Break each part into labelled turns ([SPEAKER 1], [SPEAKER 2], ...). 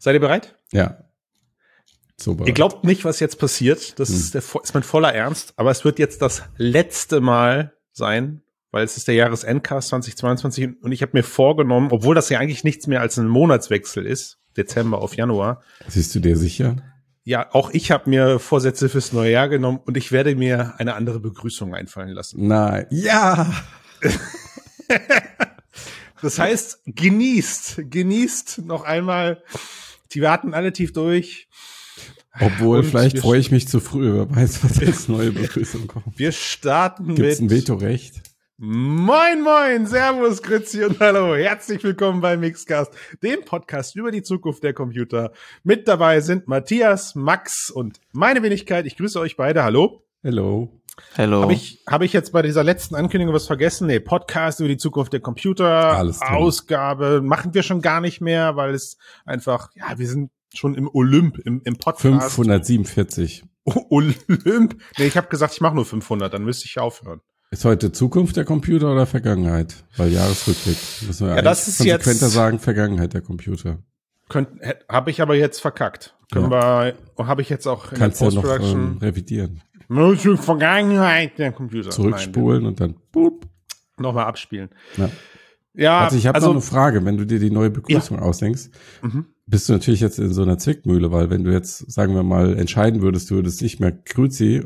[SPEAKER 1] Seid ihr bereit?
[SPEAKER 2] Ja.
[SPEAKER 1] So bereit. Ihr glaubt nicht, was jetzt passiert. Das hm. ist, der, ist mein voller Ernst. Aber es wird jetzt das letzte Mal sein, weil es ist der Jahresendcast 2022 und ich habe mir vorgenommen, obwohl das ja eigentlich nichts mehr als ein Monatswechsel ist, Dezember auf Januar.
[SPEAKER 2] Siehst du dir sicher?
[SPEAKER 1] Ja, auch ich habe mir Vorsätze fürs neue Jahr genommen und ich werde mir eine andere Begrüßung einfallen lassen.
[SPEAKER 2] Nein. Ja.
[SPEAKER 1] das heißt, genießt, genießt noch einmal. Die warten alle tief durch.
[SPEAKER 2] Obwohl, und vielleicht freue ich mich zu früh. Wer weiß, was als neue Begrüßung kommt.
[SPEAKER 1] Wir starten
[SPEAKER 2] Gibt's mit. ein Vetorecht?
[SPEAKER 1] Moin, moin, Servus, Grüezi und Hallo. Herzlich willkommen bei Mixcast, dem Podcast über die Zukunft der Computer. Mit dabei sind Matthias, Max und meine Wenigkeit. Ich grüße euch beide. Hallo.
[SPEAKER 2] Hello.
[SPEAKER 1] Hello. Habe ich, hab ich jetzt bei dieser letzten Ankündigung was vergessen? Nee, Podcast über die Zukunft der Computer,
[SPEAKER 2] Alles
[SPEAKER 1] Ausgabe machen wir schon gar nicht mehr, weil es einfach, ja, wir sind schon im Olymp, im, im Podcast.
[SPEAKER 2] 547.
[SPEAKER 1] Olymp? Nee, ich habe gesagt, ich mache nur 500, dann müsste ich aufhören.
[SPEAKER 2] Ist heute Zukunft der Computer oder Vergangenheit? Weil Jahresrückblick.
[SPEAKER 1] Müssen wir ja, das ist konsequenter
[SPEAKER 2] jetzt, sagen, Vergangenheit der Computer.
[SPEAKER 1] Habe ich aber jetzt verkackt. Können ja. wir, habe ich jetzt auch
[SPEAKER 2] in Kannst der Post-Production. Ja noch, ähm, revidieren.
[SPEAKER 1] Vergangenheit der Computer.
[SPEAKER 2] Zurückspulen Nein, und dann boop.
[SPEAKER 1] nochmal abspielen.
[SPEAKER 2] Ja. Ja, also ich habe also, noch eine Frage, wenn du dir die neue Begrüßung ja. ausdenkst, mhm. bist du natürlich jetzt in so einer Zwickmühle, weil wenn du jetzt, sagen wir mal, entscheiden würdest, du würdest nicht mehr Grüzi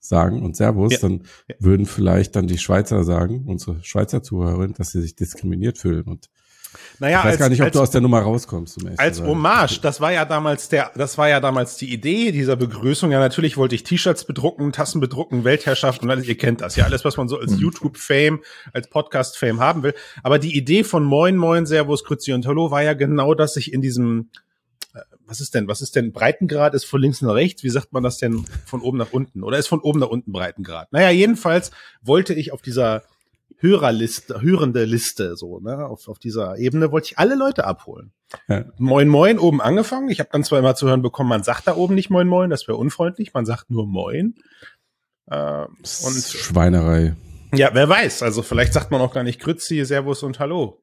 [SPEAKER 2] sagen und Servus, ja. dann würden vielleicht dann die Schweizer sagen, unsere Schweizer Zuhörerin, dass sie sich diskriminiert fühlen und naja, ich weiß als, gar nicht, ob als, du aus der Nummer rauskommst.
[SPEAKER 1] Um als Hommage, das war ja damals der, das war ja damals die Idee dieser Begrüßung. Ja, natürlich wollte ich T-Shirts bedrucken, Tassen bedrucken, Weltherrschaft und alles. Ihr kennt das ja, alles, was man so als mhm. YouTube-Fame, als Podcast-Fame haben will. Aber die Idee von Moin Moin, Servus, Grüezi und Hallo war ja genau, dass ich in diesem äh, was ist denn, was ist denn Breitengrad? Ist von links nach rechts? Wie sagt man das denn von oben nach unten? Oder ist von oben nach unten Breitengrad? Naja, jedenfalls wollte ich auf dieser Hörerliste, hörende Liste, so, ne, auf, auf dieser Ebene wollte ich alle Leute abholen. Ja. Moin Moin oben angefangen. Ich habe dann zwar immer zu hören bekommen, man sagt da oben nicht Moin Moin, das wäre unfreundlich, man sagt nur Moin.
[SPEAKER 2] Äh, und Schweinerei.
[SPEAKER 1] Ja, wer weiß. Also vielleicht sagt man auch gar nicht Grützi, Servus und Hallo.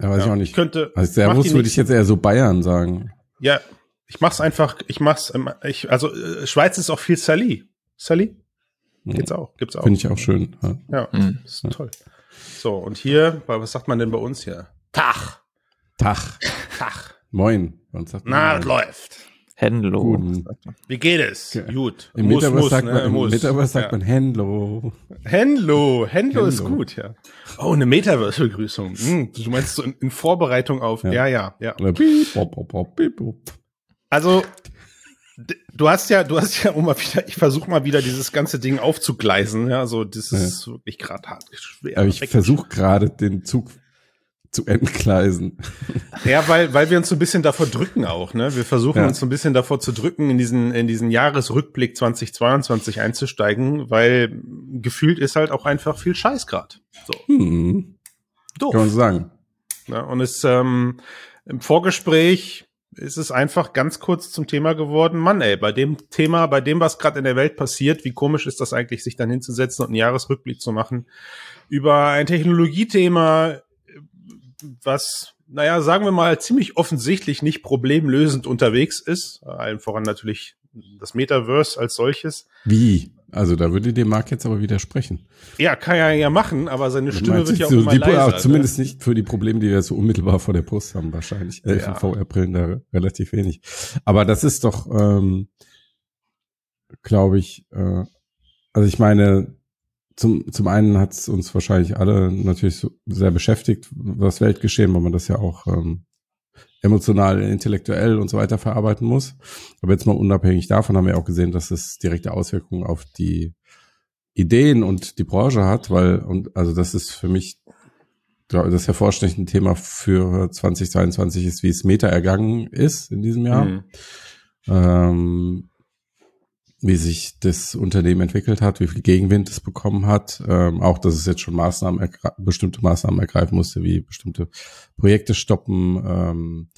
[SPEAKER 2] Ja, weiß ja, ich auch nicht. Könnte, also Servus würde ich jetzt eher so Bayern sagen.
[SPEAKER 1] Ja, ich mach's einfach, ich mach's, ich, also äh, Schweiz ist auch viel Sali. Sali? Geht's auch, gibt's auch.
[SPEAKER 2] Finde ich auch schön.
[SPEAKER 1] Ja, ja mhm. ist ja. toll. So, und hier, was sagt man denn bei uns hier?
[SPEAKER 2] Tag. Tag.
[SPEAKER 1] Tag.
[SPEAKER 2] Moin.
[SPEAKER 1] Na, das läuft.
[SPEAKER 2] Hello.
[SPEAKER 1] Wie geht es?
[SPEAKER 2] Okay. Gut. Im muss, Metaverse, muss, sagt, ne? man, im muss. Metaverse sagt ja. man Hello.
[SPEAKER 1] Hello. Hello ist gut, ja. Oh, eine Metaverse-Begrüßung. Hm, du meinst so in, in Vorbereitung auf, ja, ja, ja. ja. Also, du hast ja, du hast ja, mal wieder, ich versuche mal wieder dieses ganze Ding aufzugleisen, ja, so, das ist wirklich gerade hart
[SPEAKER 2] schwer. Aber ich versuche gerade den Zug zu entgleisen.
[SPEAKER 1] Ja, weil, weil wir uns so ein bisschen davor drücken auch, ne? Wir versuchen ja. uns so ein bisschen davor zu drücken, in diesen, in diesen Jahresrückblick 2022 einzusteigen, weil gefühlt ist halt auch einfach viel Scheiß grad. So.
[SPEAKER 2] Hm. Doof. Kann man so sagen.
[SPEAKER 1] Ja, und es, ähm, im Vorgespräch ist es einfach ganz kurz zum Thema geworden, Mann, ey, bei dem Thema, bei dem, was gerade in der Welt passiert, wie komisch ist das eigentlich, sich dann hinzusetzen und einen Jahresrückblick zu machen über ein Technologiethema, was, naja, sagen wir mal, ziemlich offensichtlich nicht problemlösend unterwegs ist. Allen voran natürlich das Metaverse als solches.
[SPEAKER 2] Wie? Also da würde dem Marc jetzt aber widersprechen.
[SPEAKER 1] Ja, kann er ja machen, aber seine Stimme wird ja auch so immer
[SPEAKER 2] die,
[SPEAKER 1] leiser.
[SPEAKER 2] Zumindest ne? nicht für die Probleme, die wir so unmittelbar vor der Post haben, wahrscheinlich. Elf ja. VR-Brillen da relativ wenig. Aber das ist doch, ähm, glaube ich, äh, also ich meine, zum, zum einen hat es uns wahrscheinlich alle natürlich so sehr beschäftigt, das Weltgeschehen, weil man das ja auch ähm, emotional, intellektuell und so weiter verarbeiten muss. Aber jetzt mal unabhängig davon haben wir auch gesehen, dass es direkte Auswirkungen auf die Ideen und die Branche hat, weil, und also das ist für mich das hervorstechende Thema für 2022 ist, wie es Meta ergangen ist in diesem Jahr. Mhm. Ähm, wie sich das Unternehmen entwickelt hat, wie viel Gegenwind es bekommen hat, ähm, auch dass es jetzt schon Maßnahmen bestimmte Maßnahmen ergreifen musste, wie bestimmte Projekte stoppen, ähm,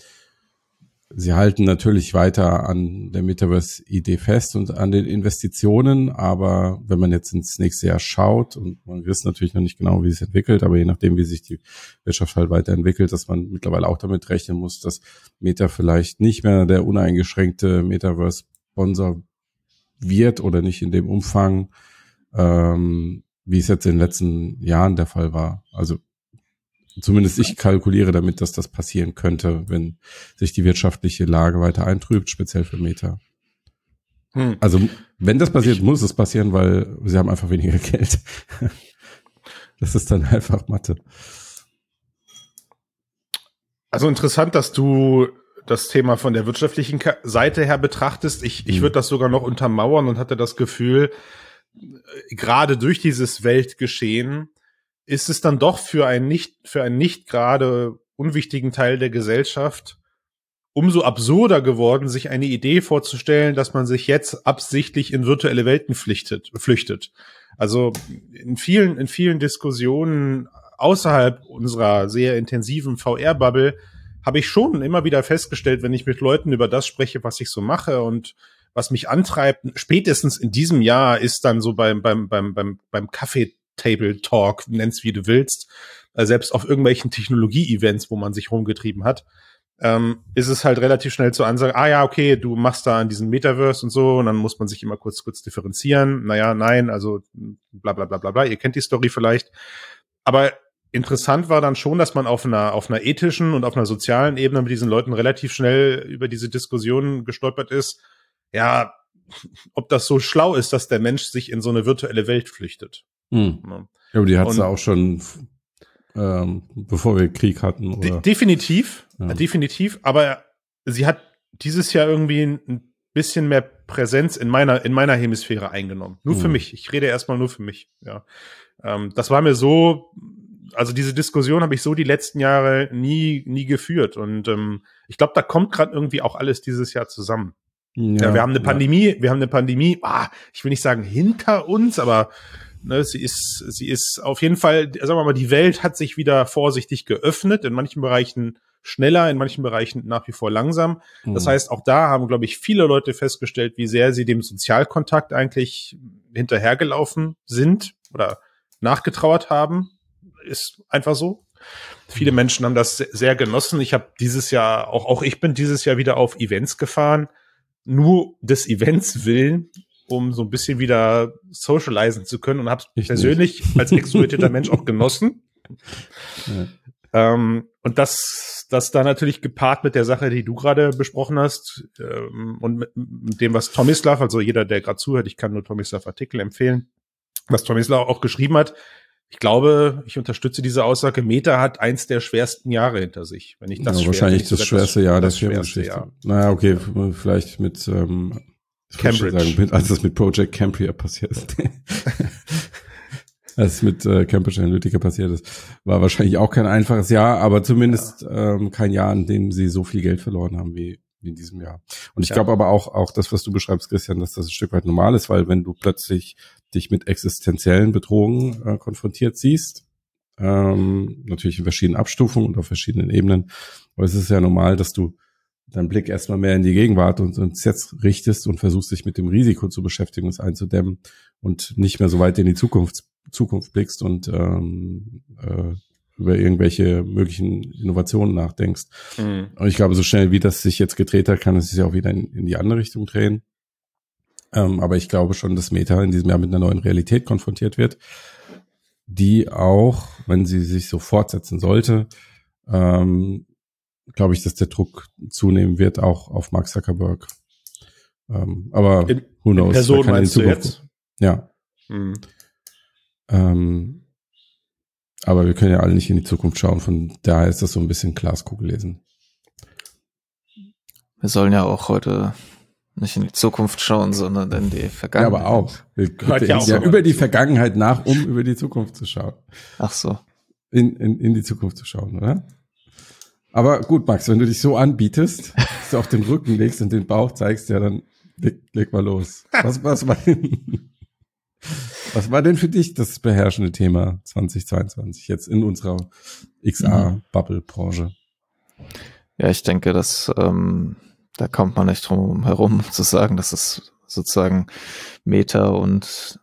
[SPEAKER 2] sie halten natürlich weiter an der Metaverse-Idee fest und an den Investitionen, aber wenn man jetzt ins nächste Jahr schaut und man weiß natürlich noch nicht genau, wie es entwickelt, aber je nachdem, wie sich die Wirtschaft halt weiterentwickelt, dass man mittlerweile auch damit rechnen muss, dass Meta vielleicht nicht mehr der uneingeschränkte Metaverse-Sponsor wird oder nicht in dem Umfang, ähm, wie es jetzt in den letzten Jahren der Fall war. Also Zumindest ich kalkuliere damit, dass das passieren könnte, wenn sich die wirtschaftliche Lage weiter eintrübt, speziell für Meta. Hm. Also wenn das passiert, ich, muss es passieren, weil sie haben einfach weniger Geld. das ist dann einfach Mathe.
[SPEAKER 1] Also interessant, dass du das Thema von der wirtschaftlichen Seite her betrachtest. Ich, ich hm. würde das sogar noch untermauern und hatte das Gefühl, äh, gerade durch dieses Weltgeschehen ist es dann doch für einen nicht, für einen nicht gerade unwichtigen Teil der Gesellschaft umso absurder geworden, sich eine Idee vorzustellen, dass man sich jetzt absichtlich in virtuelle Welten flüchtet, flüchtet. Also in vielen, in vielen Diskussionen außerhalb unserer sehr intensiven VR-Bubble habe ich schon immer wieder festgestellt, wenn ich mit Leuten über das spreche, was ich so mache und was mich antreibt, spätestens in diesem Jahr ist dann so beim, beim, beim, beim, beim Kaffee Table Talk, nenn's wie du willst, äh, selbst auf irgendwelchen Technologie-Events, wo man sich rumgetrieben hat, ähm, ist es halt relativ schnell zu ansagen, ah ja, okay, du machst da an diesen Metaverse und so, und dann muss man sich immer kurz, kurz differenzieren. Naja, nein, also bla bla bla bla bla, ihr kennt die Story vielleicht. Aber interessant war dann schon, dass man auf einer, auf einer ethischen und auf einer sozialen Ebene mit diesen Leuten relativ schnell über diese Diskussion gestolpert ist. Ja, ob das so schlau ist, dass der Mensch sich in so eine virtuelle Welt flüchtet.
[SPEAKER 2] Hm. Ja, aber die hat es auch schon, ähm, bevor wir Krieg hatten. Oder?
[SPEAKER 1] De definitiv, ja. definitiv. Aber sie hat dieses Jahr irgendwie ein bisschen mehr Präsenz in meiner in meiner Hemisphäre eingenommen. Nur hm. für mich. Ich rede erstmal nur für mich. Ja, ähm, das war mir so. Also diese Diskussion habe ich so die letzten Jahre nie nie geführt und ähm, ich glaube, da kommt gerade irgendwie auch alles dieses Jahr zusammen. Ja, ja wir haben eine Pandemie, ja. wir haben eine Pandemie. Ah, ich will nicht sagen hinter uns, aber Ne, sie ist, sie ist auf jeden Fall, sagen wir mal, die Welt hat sich wieder vorsichtig geöffnet, in manchen Bereichen schneller, in manchen Bereichen nach wie vor langsam. Mhm. Das heißt, auch da haben, glaube ich, viele Leute festgestellt, wie sehr sie dem Sozialkontakt eigentlich hinterhergelaufen sind oder nachgetrauert haben. Ist einfach so. Viele Menschen haben das sehr genossen. Ich habe dieses Jahr, auch, auch ich bin dieses Jahr wieder auf Events gefahren. Nur des Events willen, um so ein bisschen wieder socialisen zu können und habe es persönlich nicht. als extrovertierter Mensch auch genossen. Ja. Ähm, und das, das da natürlich gepaart mit der Sache, die du gerade besprochen hast ähm, und mit, mit, dem, was Tomislav, also jeder, der gerade zuhört, ich kann nur Tomislav Artikel empfehlen, was Tomislav auch geschrieben hat. Ich glaube, ich unterstütze diese Aussage. Meta hat eins der schwersten Jahre hinter sich. Wenn ich das
[SPEAKER 2] ja, wahrscheinlich das schwerste Jahr das der Firmengeschichte. Naja, okay, ja. vielleicht mit ähm, Cambridge. Sagen, mit, als das mit Project Cambria passiert ist. als es mit äh, Cambridge Analytica passiert ist, war wahrscheinlich auch kein einfaches Jahr, aber zumindest ja. ähm, kein Jahr, in dem sie so viel Geld verloren haben wie in diesem Jahr. Und ich ja. glaube aber auch, auch das, was du beschreibst, Christian, dass das ein Stück weit normal ist, weil wenn du plötzlich dich mit existenziellen Bedrohungen äh, konfrontiert siehst, ähm, natürlich in verschiedenen Abstufungen und auf verschiedenen Ebenen, aber es ist ja normal, dass du deinen Blick erstmal mehr in die Gegenwart und uns jetzt richtest und versuchst dich mit dem Risiko zu beschäftigen, es einzudämmen und nicht mehr so weit in die Zukunft, Zukunft blickst und ähm, äh, über irgendwelche möglichen Innovationen nachdenkst. Mhm. Und ich glaube, so schnell wie das sich jetzt gedreht hat, kann es sich auch wieder in, in die andere Richtung drehen. Ähm, aber ich glaube schon, dass Meta in diesem Jahr mit einer neuen Realität konfrontiert wird, die auch, wenn sie sich so fortsetzen sollte, ähm, glaube ich, dass der Druck zunehmen wird, auch auf Mark Zuckerberg. Ähm, aber in, who knows?
[SPEAKER 1] Person meinst du jetzt?
[SPEAKER 2] Ja. Mhm. Ähm, aber wir können ja alle nicht in die Zukunft schauen, von daher ist das so ein bisschen Glaskugel lesen.
[SPEAKER 3] Wir sollen ja auch heute nicht in die Zukunft schauen, sondern in die Vergangenheit.
[SPEAKER 2] Ja, aber auch. Wir ja, auch ja über die Vergangenheit nach, um über die Zukunft zu schauen.
[SPEAKER 3] Ach so.
[SPEAKER 2] In, in, in die Zukunft zu schauen, oder? Aber gut, Max, wenn du dich so anbietest, dass du auf den Rücken legst und den Bauch zeigst, ja, dann leg, leg mal los. Was, was, war denn, was war denn für dich das beherrschende Thema 2022 jetzt in unserer XR-Bubble-Branche?
[SPEAKER 3] Ja, ich denke, dass ähm, da kommt man nicht drum herum zu sagen, dass es sozusagen Meta und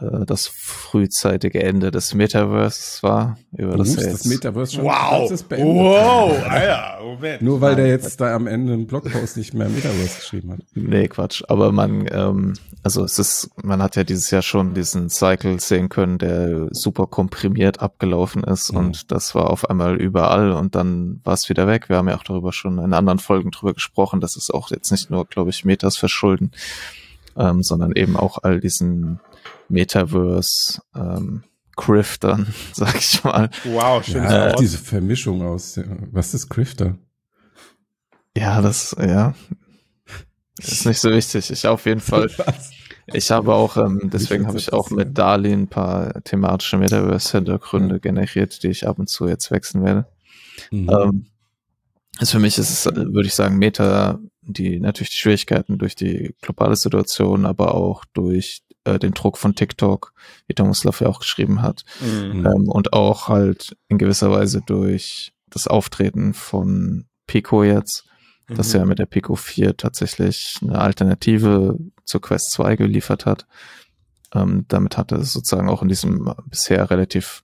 [SPEAKER 3] das frühzeitige Ende des Metaverse war.
[SPEAKER 2] Über das, das Metaverse
[SPEAKER 1] schon wow. Wow, Alter,
[SPEAKER 2] Moment. Nur weil der jetzt da am Ende einen Blogpost nicht mehr Metaverse geschrieben hat.
[SPEAKER 3] Nee, Quatsch. Aber man, ähm, also es ist, man hat ja dieses Jahr schon diesen Cycle sehen können, der super komprimiert abgelaufen ist mhm. und das war auf einmal überall und dann war es wieder weg. Wir haben ja auch darüber schon in anderen Folgen drüber gesprochen. Das ist auch jetzt nicht nur, glaube ich, Metas verschulden, ähm, sondern eben auch all diesen Metaverse, ähm, Criftern, sag ich mal.
[SPEAKER 2] Wow, schön. Ja, diese Vermischung aus, was ist Crifter?
[SPEAKER 3] Ja, das, ja, ist nicht so wichtig. Ich auf jeden Fall. Ich habe auch, ähm, deswegen habe ich auch mit Dali ein paar thematische Metaverse-Hintergründe ja. generiert, die ich ab und zu jetzt wechseln werde. Mhm. Ähm, also für mich ist es, würde ich sagen, Meta, die natürlich die Schwierigkeiten durch die globale Situation, aber auch durch äh, den Druck von TikTok, wie Thomas Love ja auch geschrieben hat. Mhm. Ähm, und auch halt in gewisser Weise durch das Auftreten von Pico jetzt, mhm. dass er mit der Pico 4 tatsächlich eine Alternative zur Quest 2 geliefert hat. Ähm, damit hat er sozusagen auch in diesem bisher relativ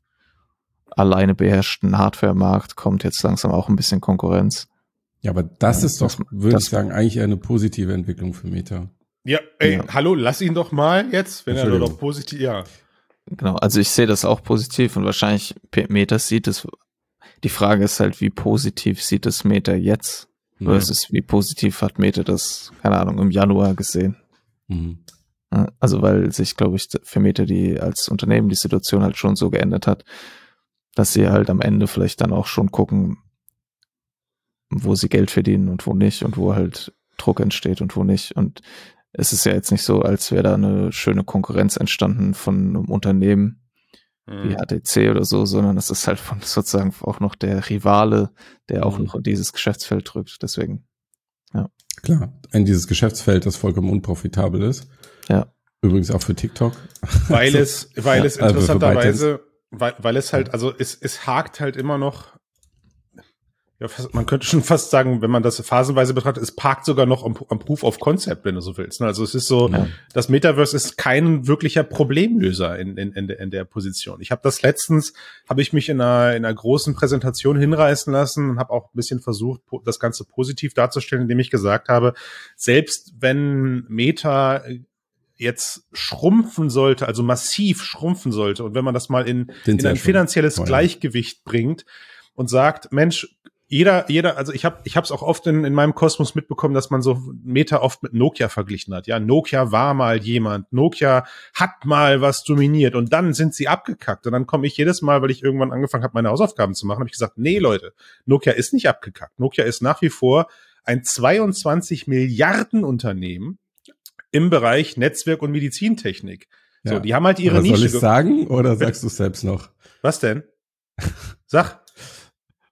[SPEAKER 3] alleine beherrschten Hardware-Markt kommt jetzt langsam auch ein bisschen Konkurrenz.
[SPEAKER 2] Ja, aber das ja, ist doch, würde ich sagen, eigentlich eine positive Entwicklung für Meta.
[SPEAKER 1] Ja, ey, ja. hallo, lass ihn doch mal jetzt, wenn er nur noch positiv, ja.
[SPEAKER 3] Genau, also ich sehe das auch positiv und wahrscheinlich Meta sieht es. Die Frage ist halt, wie positiv sieht es Meta jetzt ja. versus wie positiv hat Meta das, keine Ahnung, im Januar gesehen. Mhm. Also weil sich, glaube ich, für Meta die als Unternehmen die Situation halt schon so geändert hat, dass sie halt am Ende vielleicht dann auch schon gucken, wo sie Geld verdienen und wo nicht und wo halt Druck entsteht und wo nicht. Und es ist ja jetzt nicht so, als wäre da eine schöne Konkurrenz entstanden von einem Unternehmen mhm. wie HTC oder so, sondern es ist halt von sozusagen auch noch der Rivale, der auch mhm. noch in dieses Geschäftsfeld drückt. Deswegen, ja.
[SPEAKER 2] Klar, in dieses Geschäftsfeld, das vollkommen unprofitabel ist.
[SPEAKER 3] Ja.
[SPEAKER 2] Übrigens auch für TikTok.
[SPEAKER 1] Weil also, es, weil ja, es also interessanterweise, weil, weil es halt, also es, es hakt halt immer noch ja, man könnte schon fast sagen, wenn man das phasenweise betrachtet, es parkt sogar noch am, am Proof of Concept, wenn du so willst. Ne? Also es ist so, ja. das Metaverse ist kein wirklicher Problemlöser in, in, in, der, in der Position. Ich habe das letztens, habe ich mich in einer, in einer großen Präsentation hinreißen lassen und habe auch ein bisschen versucht, das Ganze positiv darzustellen, indem ich gesagt habe, selbst wenn Meta jetzt schrumpfen sollte, also massiv schrumpfen sollte, und wenn man das mal in, in ein finanzielles Gleichgewicht bringt, und sagt, Mensch, jeder, jeder, also ich habe ich habe es auch oft in, in meinem Kosmos mitbekommen, dass man so Meta oft mit Nokia verglichen hat. Ja, Nokia war mal jemand, Nokia hat mal was dominiert und dann sind sie abgekackt. Und dann komme ich jedes Mal, weil ich irgendwann angefangen habe, meine Hausaufgaben zu machen, habe ich gesagt, nee, Leute, Nokia ist nicht abgekackt. Nokia ist nach wie vor ein 22 Milliarden Unternehmen im Bereich Netzwerk und Medizintechnik. Ja. So, die haben halt ihre
[SPEAKER 2] oder
[SPEAKER 1] Nische.
[SPEAKER 2] Soll ich sagen oder sagst du selbst noch?
[SPEAKER 1] Was denn? Sag.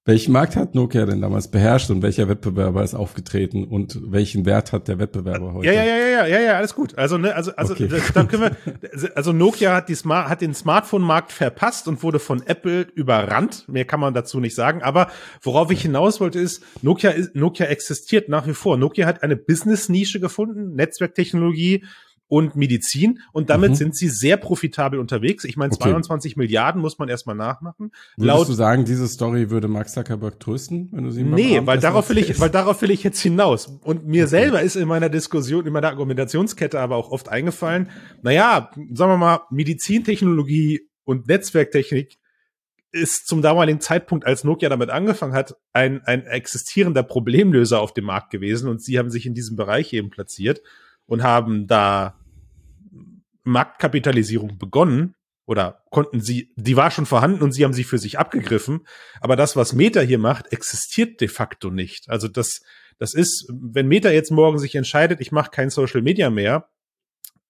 [SPEAKER 2] Welchen Markt hat Nokia denn damals beherrscht und welcher Wettbewerber ist aufgetreten und welchen Wert hat der Wettbewerber heute?
[SPEAKER 1] Ja, ja, ja, ja, ja, ja, alles gut. Also, ne, also, also, okay. da können wir, also Nokia hat die Smart, hat den Smartphone-Markt verpasst und wurde von Apple überrannt. Mehr kann man dazu nicht sagen. Aber worauf ich hinaus wollte ist, Nokia, ist, Nokia existiert nach wie vor. Nokia hat eine Business-Nische gefunden, Netzwerktechnologie, und Medizin und damit mhm. sind sie sehr profitabel unterwegs. Ich meine, okay. 22 Milliarden muss man erstmal nachmachen.
[SPEAKER 2] Würdest Laut, du sagen, diese Story würde Mark Zuckerberg trösten, wenn du sie mal
[SPEAKER 1] Nee, weil darauf will ich, weil darauf will ich jetzt hinaus. Und mir okay. selber ist in meiner Diskussion, in meiner Argumentationskette aber auch oft eingefallen, naja, sagen wir mal, Medizintechnologie und Netzwerktechnik ist zum damaligen Zeitpunkt, als Nokia damit angefangen hat, ein, ein existierender Problemlöser auf dem Markt gewesen und sie haben sich in diesem Bereich eben platziert und haben da Marktkapitalisierung begonnen oder konnten sie, die war schon vorhanden und sie haben sie für sich abgegriffen. Aber das, was Meta hier macht, existiert de facto nicht. Also das, das ist, wenn Meta jetzt morgen sich entscheidet, ich mache kein Social Media mehr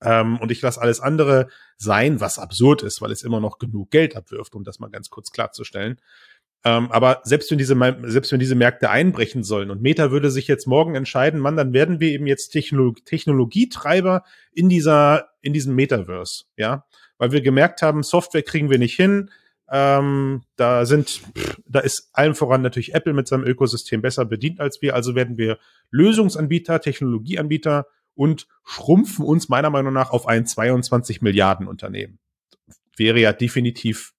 [SPEAKER 1] ähm, und ich lasse alles andere sein, was absurd ist, weil es immer noch genug Geld abwirft, um das mal ganz kurz klarzustellen, ähm, aber selbst wenn diese, selbst wenn diese Märkte einbrechen sollen und Meta würde sich jetzt morgen entscheiden, man, dann werden wir eben jetzt Technolog Technologietreiber in dieser, in diesem Metaverse, ja. Weil wir gemerkt haben, Software kriegen wir nicht hin, Ähm, da sind, da ist allen voran natürlich Apple mit seinem Ökosystem besser bedient als wir. Also werden wir Lösungsanbieter, Technologieanbieter und schrumpfen uns meiner Meinung nach auf ein 22 Milliarden Unternehmen. Wäre ja definitiv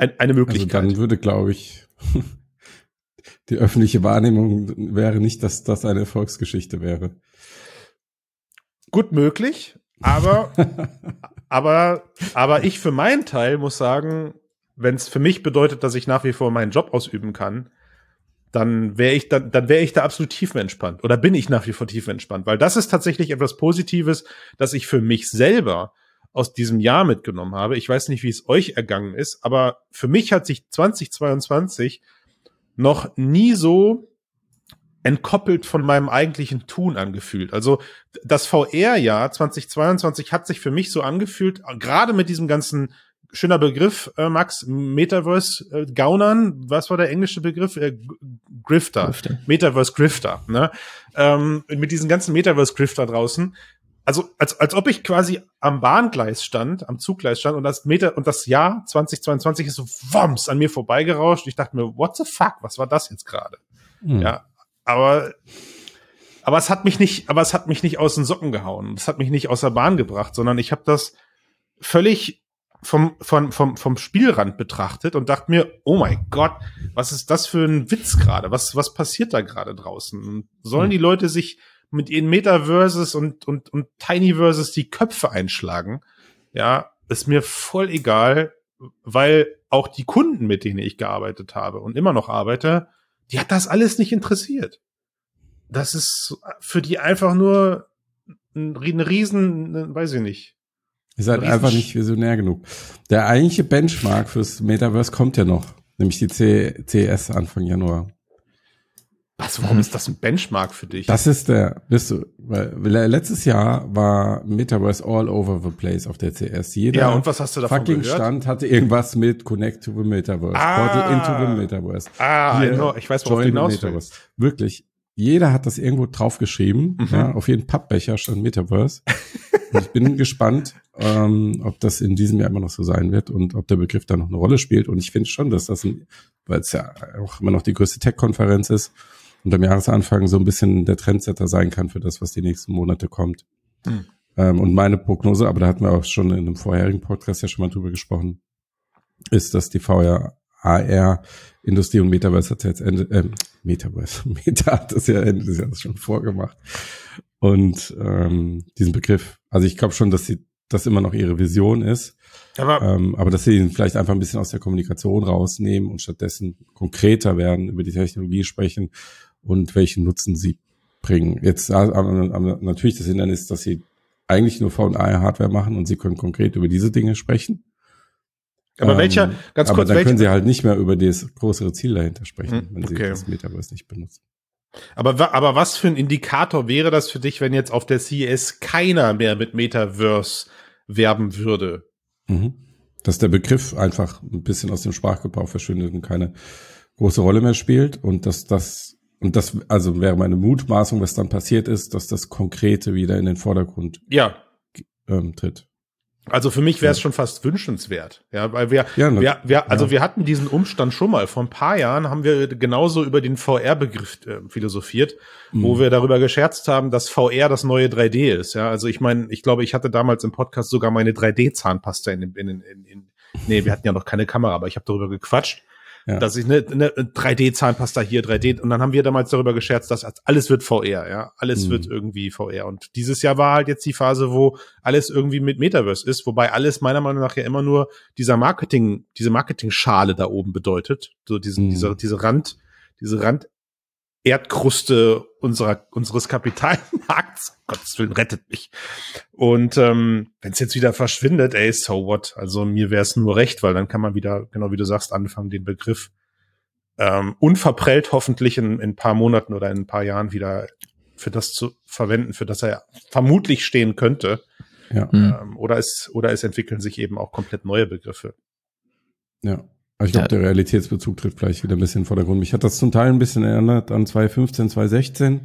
[SPEAKER 1] ein, eine Möglichkeit.
[SPEAKER 2] Also dann würde, glaube ich, die öffentliche Wahrnehmung wäre nicht, dass das eine Erfolgsgeschichte wäre.
[SPEAKER 1] Gut möglich, aber, aber, aber ich für meinen Teil muss sagen, wenn es für mich bedeutet, dass ich nach wie vor meinen Job ausüben kann, dann wäre ich dann, dann wäre ich da absolut tiefenentspannt oder bin ich nach wie vor tiefenentspannt, weil das ist tatsächlich etwas Positives, dass ich für mich selber aus diesem Jahr mitgenommen habe. Ich weiß nicht, wie es euch ergangen ist, aber für mich hat sich 2022 noch nie so entkoppelt von meinem eigentlichen Tun angefühlt. Also das VR-Jahr 2022 hat sich für mich so angefühlt, gerade mit diesem ganzen schöner Begriff, äh, Max, Metaverse äh, Gaunern, was war der englische Begriff? Äh, Grifter. Grifter. Metaverse Grifter, ne? Ähm, mit diesen ganzen Metaverse Grifter draußen. Also, als, als ob ich quasi am Bahngleis stand, am Zuggleis stand und das Meter und das Jahr 2022 ist so woms an mir vorbeigerauscht. Ich dachte mir, what the fuck, was war das jetzt gerade? Hm. Ja, aber aber es hat mich nicht, aber es hat mich nicht aus den Socken gehauen. Es hat mich nicht aus der Bahn gebracht, sondern ich habe das völlig vom, vom, vom, vom Spielrand betrachtet und dachte mir, oh mein Gott, was ist das für ein Witz gerade? Was, was passiert da gerade draußen? Sollen hm. die Leute sich mit ihren Metaverses und, und, und Tinyverses die Köpfe einschlagen? Ja, ist mir voll egal, weil auch die Kunden, mit denen ich gearbeitet habe und immer noch arbeite, die hat das alles nicht interessiert. Das ist für die einfach nur ein, ein Riesen, weiß ich nicht.
[SPEAKER 2] Ihr seid einfach nicht visionär genug. Der eigentliche Benchmark fürs Metaverse kommt ja noch, nämlich die CES Anfang Januar.
[SPEAKER 1] Was, warum ist das ein Benchmark für dich?
[SPEAKER 2] Das ist der, bist du, weil letztes Jahr war Metaverse all over the place auf der CS.
[SPEAKER 1] Jeder ja, und was hast du davon
[SPEAKER 2] fucking gehört? Stand hatte irgendwas mit Connect to the Metaverse, ah, Portal into the Metaverse.
[SPEAKER 1] Ah, Hier, know, ich weiß, worauf du hinaus willst.
[SPEAKER 2] Wirklich, jeder hat das irgendwo draufgeschrieben. Mhm. Ja, auf jeden Pappbecher stand Metaverse. und ich bin gespannt, ähm, ob das in diesem Jahr immer noch so sein wird und ob der Begriff da noch eine Rolle spielt. Und ich finde schon, dass das, weil es ja auch immer noch die größte Tech-Konferenz ist, und am Jahresanfang so ein bisschen der Trendsetter sein kann für das, was die nächsten Monate kommt. Hm. Ähm, und meine Prognose, aber da hatten wir auch schon in einem vorherigen Podcast ja schon mal drüber gesprochen, ist, dass die VR, AR, Industrie und Metaverse hat jetzt Ende, äh, Metaverse, Meta hat das ja Ende des Jahres schon vorgemacht. Und ähm, diesen Begriff, also ich glaube schon, dass sie das immer noch ihre Vision ist. Aber, ähm, aber dass sie ihn vielleicht einfach ein bisschen aus der Kommunikation rausnehmen und stattdessen konkreter werden, über die Technologie sprechen und welchen Nutzen sie bringen. Jetzt aber natürlich das Hindernis, dass sie eigentlich nur V&A-Hardware machen und sie können konkret über diese Dinge sprechen.
[SPEAKER 1] Aber welcher, ähm,
[SPEAKER 2] ganz kurz, aber dann welcher, können sie halt nicht mehr über das größere Ziel dahinter sprechen, hm, wenn okay. sie das Metaverse nicht benutzen.
[SPEAKER 1] Aber, aber was für ein Indikator wäre das für dich, wenn jetzt auf der CES keiner mehr mit Metaverse werben würde?
[SPEAKER 2] Mhm. Dass der Begriff einfach ein bisschen aus dem Sprachgebrauch verschwindet und keine große Rolle mehr spielt und dass das und das, also wäre meine Mutmaßung, was dann passiert ist, dass das Konkrete wieder in den Vordergrund
[SPEAKER 1] ja.
[SPEAKER 2] ähm, tritt.
[SPEAKER 1] Also für mich wäre es ja. schon fast wünschenswert, ja, weil wir, ja, wir, wir also ja. wir hatten diesen Umstand schon mal. Vor ein paar Jahren haben wir genauso über den VR-Begriff äh, philosophiert, mhm. wo wir darüber gescherzt haben, dass VR das neue 3D ist. Ja, also ich meine, ich glaube, ich hatte damals im Podcast sogar meine 3D-Zahnpasta in, in, in, in, nee, wir hatten ja noch keine Kamera, aber ich habe darüber gequatscht. Ja. Dass ich eine, eine 3D-Zahnpasta hier, 3D, und dann haben wir damals darüber gescherzt, dass alles wird VR, ja. Alles mhm. wird irgendwie VR. Und dieses Jahr war halt jetzt die Phase, wo alles irgendwie mit Metaverse ist, wobei alles meiner Meinung nach ja immer nur dieser Marketing, diese Marketing-Schale da oben bedeutet. So diesen, mhm. diese, diese Rand, diese Rand, Erdkruste unserer, unseres Kapitalmarkts. Gottes Willen, rettet mich. Und ähm, wenn es jetzt wieder verschwindet, ey, so what? Also mir wäre es nur recht, weil dann kann man wieder, genau wie du sagst, anfangen, den Begriff ähm, unverprellt hoffentlich in, in ein paar Monaten oder in ein paar Jahren wieder für das zu verwenden, für das er vermutlich stehen könnte. Ja. Ähm, oder, es, oder es entwickeln sich eben auch komplett neue Begriffe.
[SPEAKER 2] Ja. Aber ich glaube, ja. der Realitätsbezug trifft gleich wieder ein bisschen vor der Grund. Mich hat das zum Teil ein bisschen erinnert an 2015, 2016,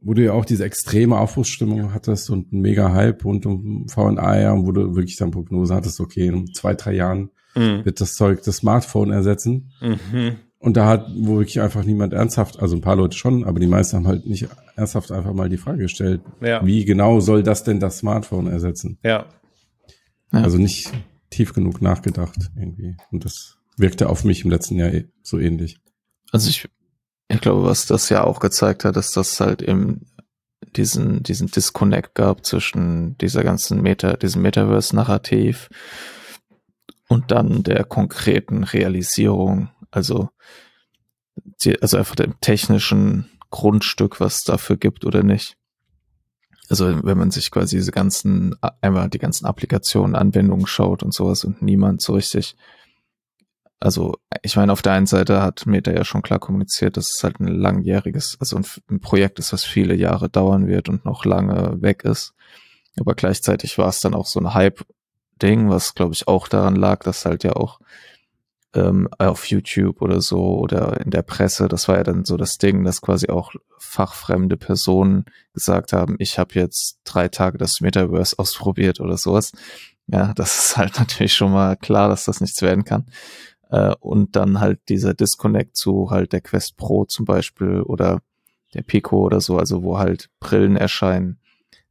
[SPEAKER 2] wo du ja auch diese extreme Aufbruchsstimmung hattest und einen mega Hype und um V&A, ja, und wo du wirklich dann Prognose hattest, okay, in zwei, drei Jahren mhm. wird das Zeug das Smartphone ersetzen. Mhm. Und da hat wo wirklich einfach niemand ernsthaft, also ein paar Leute schon, aber die meisten haben halt nicht ernsthaft einfach mal die Frage gestellt, ja. wie genau soll das denn das Smartphone ersetzen?
[SPEAKER 1] Ja.
[SPEAKER 2] Also nicht tief genug nachgedacht irgendwie. Und das wirkte auf mich im letzten Jahr eh so ähnlich.
[SPEAKER 3] Also ich, ich glaube, was das ja auch gezeigt hat, ist, dass halt eben diesen, diesen Disconnect gab zwischen dieser ganzen Meta, diesem Metaverse-Narrativ und dann der konkreten Realisierung, also, die, also einfach dem technischen Grundstück, was dafür gibt oder nicht. Also wenn man sich quasi diese ganzen, einmal die ganzen Applikationen, Anwendungen schaut und sowas und niemand so richtig also ich meine, auf der einen Seite hat Meta ja schon klar kommuniziert, dass es halt ein langjähriges, also ein, ein, Projekt ist, was viele Jahre dauern wird und noch lange weg ist. Aber gleichzeitig war es dann auch so ein Hype-Ding, was glaube ich auch daran lag, dass halt ja auch ähm, auf YouTube oder so oder in der Presse, das war ja dann so das Ding, dass quasi auch fachfremde Personen gesagt haben, ich habe jetzt drei Tage das Metaverse ausprobiert oder sowas. Ja, das ist halt natürlich schon mal klar, dass das nichts werden kann. Äh, und dann halt dieser Disconnect zu halt der Quest Pro zum Beispiel oder der Pico oder so, also wo halt Brillen erscheinen,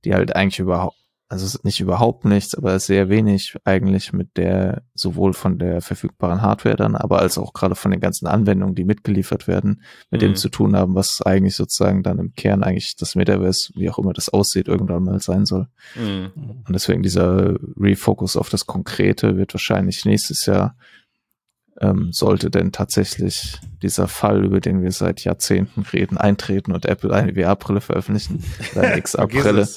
[SPEAKER 3] die halt eigentlich überhaupt, also nicht überhaupt nichts, aber sehr wenig eigentlich mit der, sowohl von der verfügbaren Hardware dann, aber als auch gerade von den ganzen Anwendungen, die mitgeliefert werden, mit mhm. dem zu tun haben, was eigentlich sozusagen dann im Kern eigentlich das Metaverse, wie auch immer das aussieht, irgendwann mal sein soll. Mhm. Und deswegen dieser Refocus auf das Konkrete wird wahrscheinlich nächstes Jahr ähm, sollte denn tatsächlich dieser Fall, über den wir seit Jahrzehnten reden, eintreten und Apple eine VR-Brille veröffentlichen, eine XR-Brille,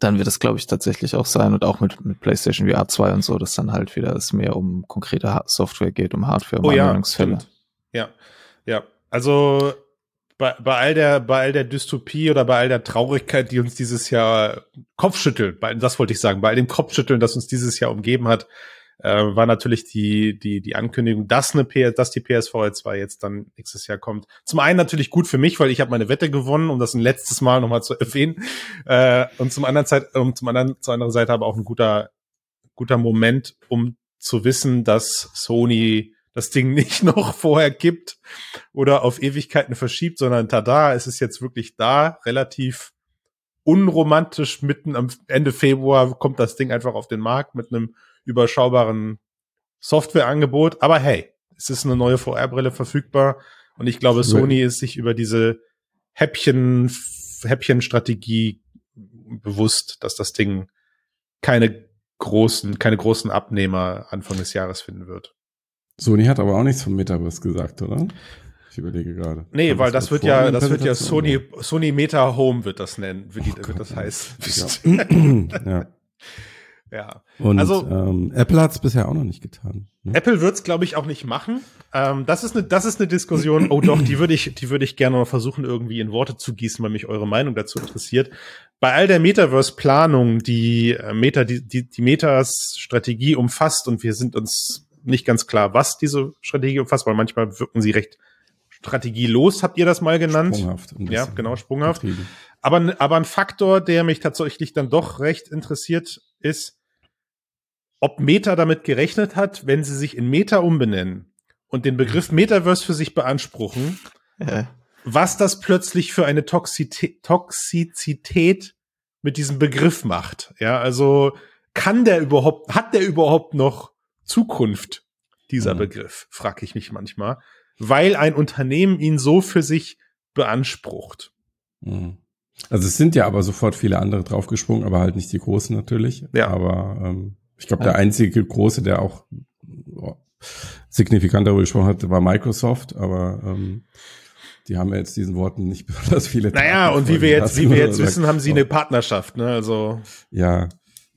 [SPEAKER 3] dann wird es, glaube ich, tatsächlich auch sein und auch mit, mit PlayStation VR 2 und so, dass dann halt wieder es mehr um konkrete Software geht, um Hardware, um
[SPEAKER 1] oh, Anwendungsfälle. Ja, ja, ja. Also bei, bei all der bei all der Dystopie oder bei all der Traurigkeit, die uns dieses Jahr Kopfschütteln, bei, das wollte ich sagen, bei all dem Kopfschütteln, das uns dieses Jahr umgeben hat, äh, war natürlich die, die, die Ankündigung, dass, eine PS, dass die PSVR 2 jetzt dann nächstes Jahr kommt. Zum einen natürlich gut für mich, weil ich habe meine Wette gewonnen, um das ein letztes Mal nochmal zu erwähnen. Äh, und zum anderen Zeit, um zum anderen, zur anderen Seite aber auch ein guter, guter Moment, um zu wissen, dass Sony das Ding nicht noch vorher gibt oder auf Ewigkeiten verschiebt, sondern tada, es ist jetzt wirklich da, relativ unromantisch mitten am Ende Februar kommt das Ding einfach auf den Markt mit einem überschaubaren Softwareangebot. Aber hey, es ist eine neue VR-Brille verfügbar und ich glaube, Sony ist sich über diese Häppchen, Häppchen-Strategie bewusst, dass das Ding keine großen, keine großen Abnehmer Anfang des Jahres finden wird.
[SPEAKER 2] Sony hat aber auch nichts vom Metaverse gesagt, oder? Ich überlege gerade.
[SPEAKER 1] Nee, Kann weil das, das wird ja, das wird ja Sony, Sony Meta Home wird das nennen, wie, die, oh wird das heißt. Ja. ja. Ja.
[SPEAKER 2] Und also, ähm, Apple hat es bisher auch noch nicht getan.
[SPEAKER 1] Ne? Apple wird es, glaube ich, auch nicht machen. Ähm, das ist eine, das ist eine Diskussion. Oh doch, die würde ich, die würde ich gerne mal versuchen, irgendwie in Worte zu gießen, weil mich eure Meinung dazu interessiert. Bei all der Metaverse-Planung, die äh, Meta, die, die, die Metas Strategie umfasst, und wir sind uns nicht ganz klar, was diese Strategie umfasst, weil manchmal wirken sie recht strategielos, habt ihr das mal genannt? Sprunghaft. Ja, genau, sprunghaft. Aber, aber ein Faktor, der mich tatsächlich dann doch recht interessiert, ist, ob Meta damit gerechnet hat, wenn sie sich in Meta umbenennen und den Begriff Metaverse für sich beanspruchen, ja. was das plötzlich für eine Toxizität, Toxizität mit diesem Begriff macht. Ja, also kann der überhaupt, hat der überhaupt noch Zukunft, dieser mhm. Begriff, frage ich mich manchmal, weil ein Unternehmen ihn so für sich beansprucht.
[SPEAKER 2] Mhm. Also es sind ja aber sofort viele andere draufgesprungen, aber halt nicht die großen natürlich. Ja. Aber ähm, ich glaube, der einzige große, der auch oh, signifikant darüber gesprochen hat, war Microsoft, aber ähm, die haben ja jetzt diesen Worten nicht besonders viele.
[SPEAKER 1] Naja, und wie wir jetzt, wie wir jetzt wissen, haben sie eine Partnerschaft, ne? Also.
[SPEAKER 2] Ja,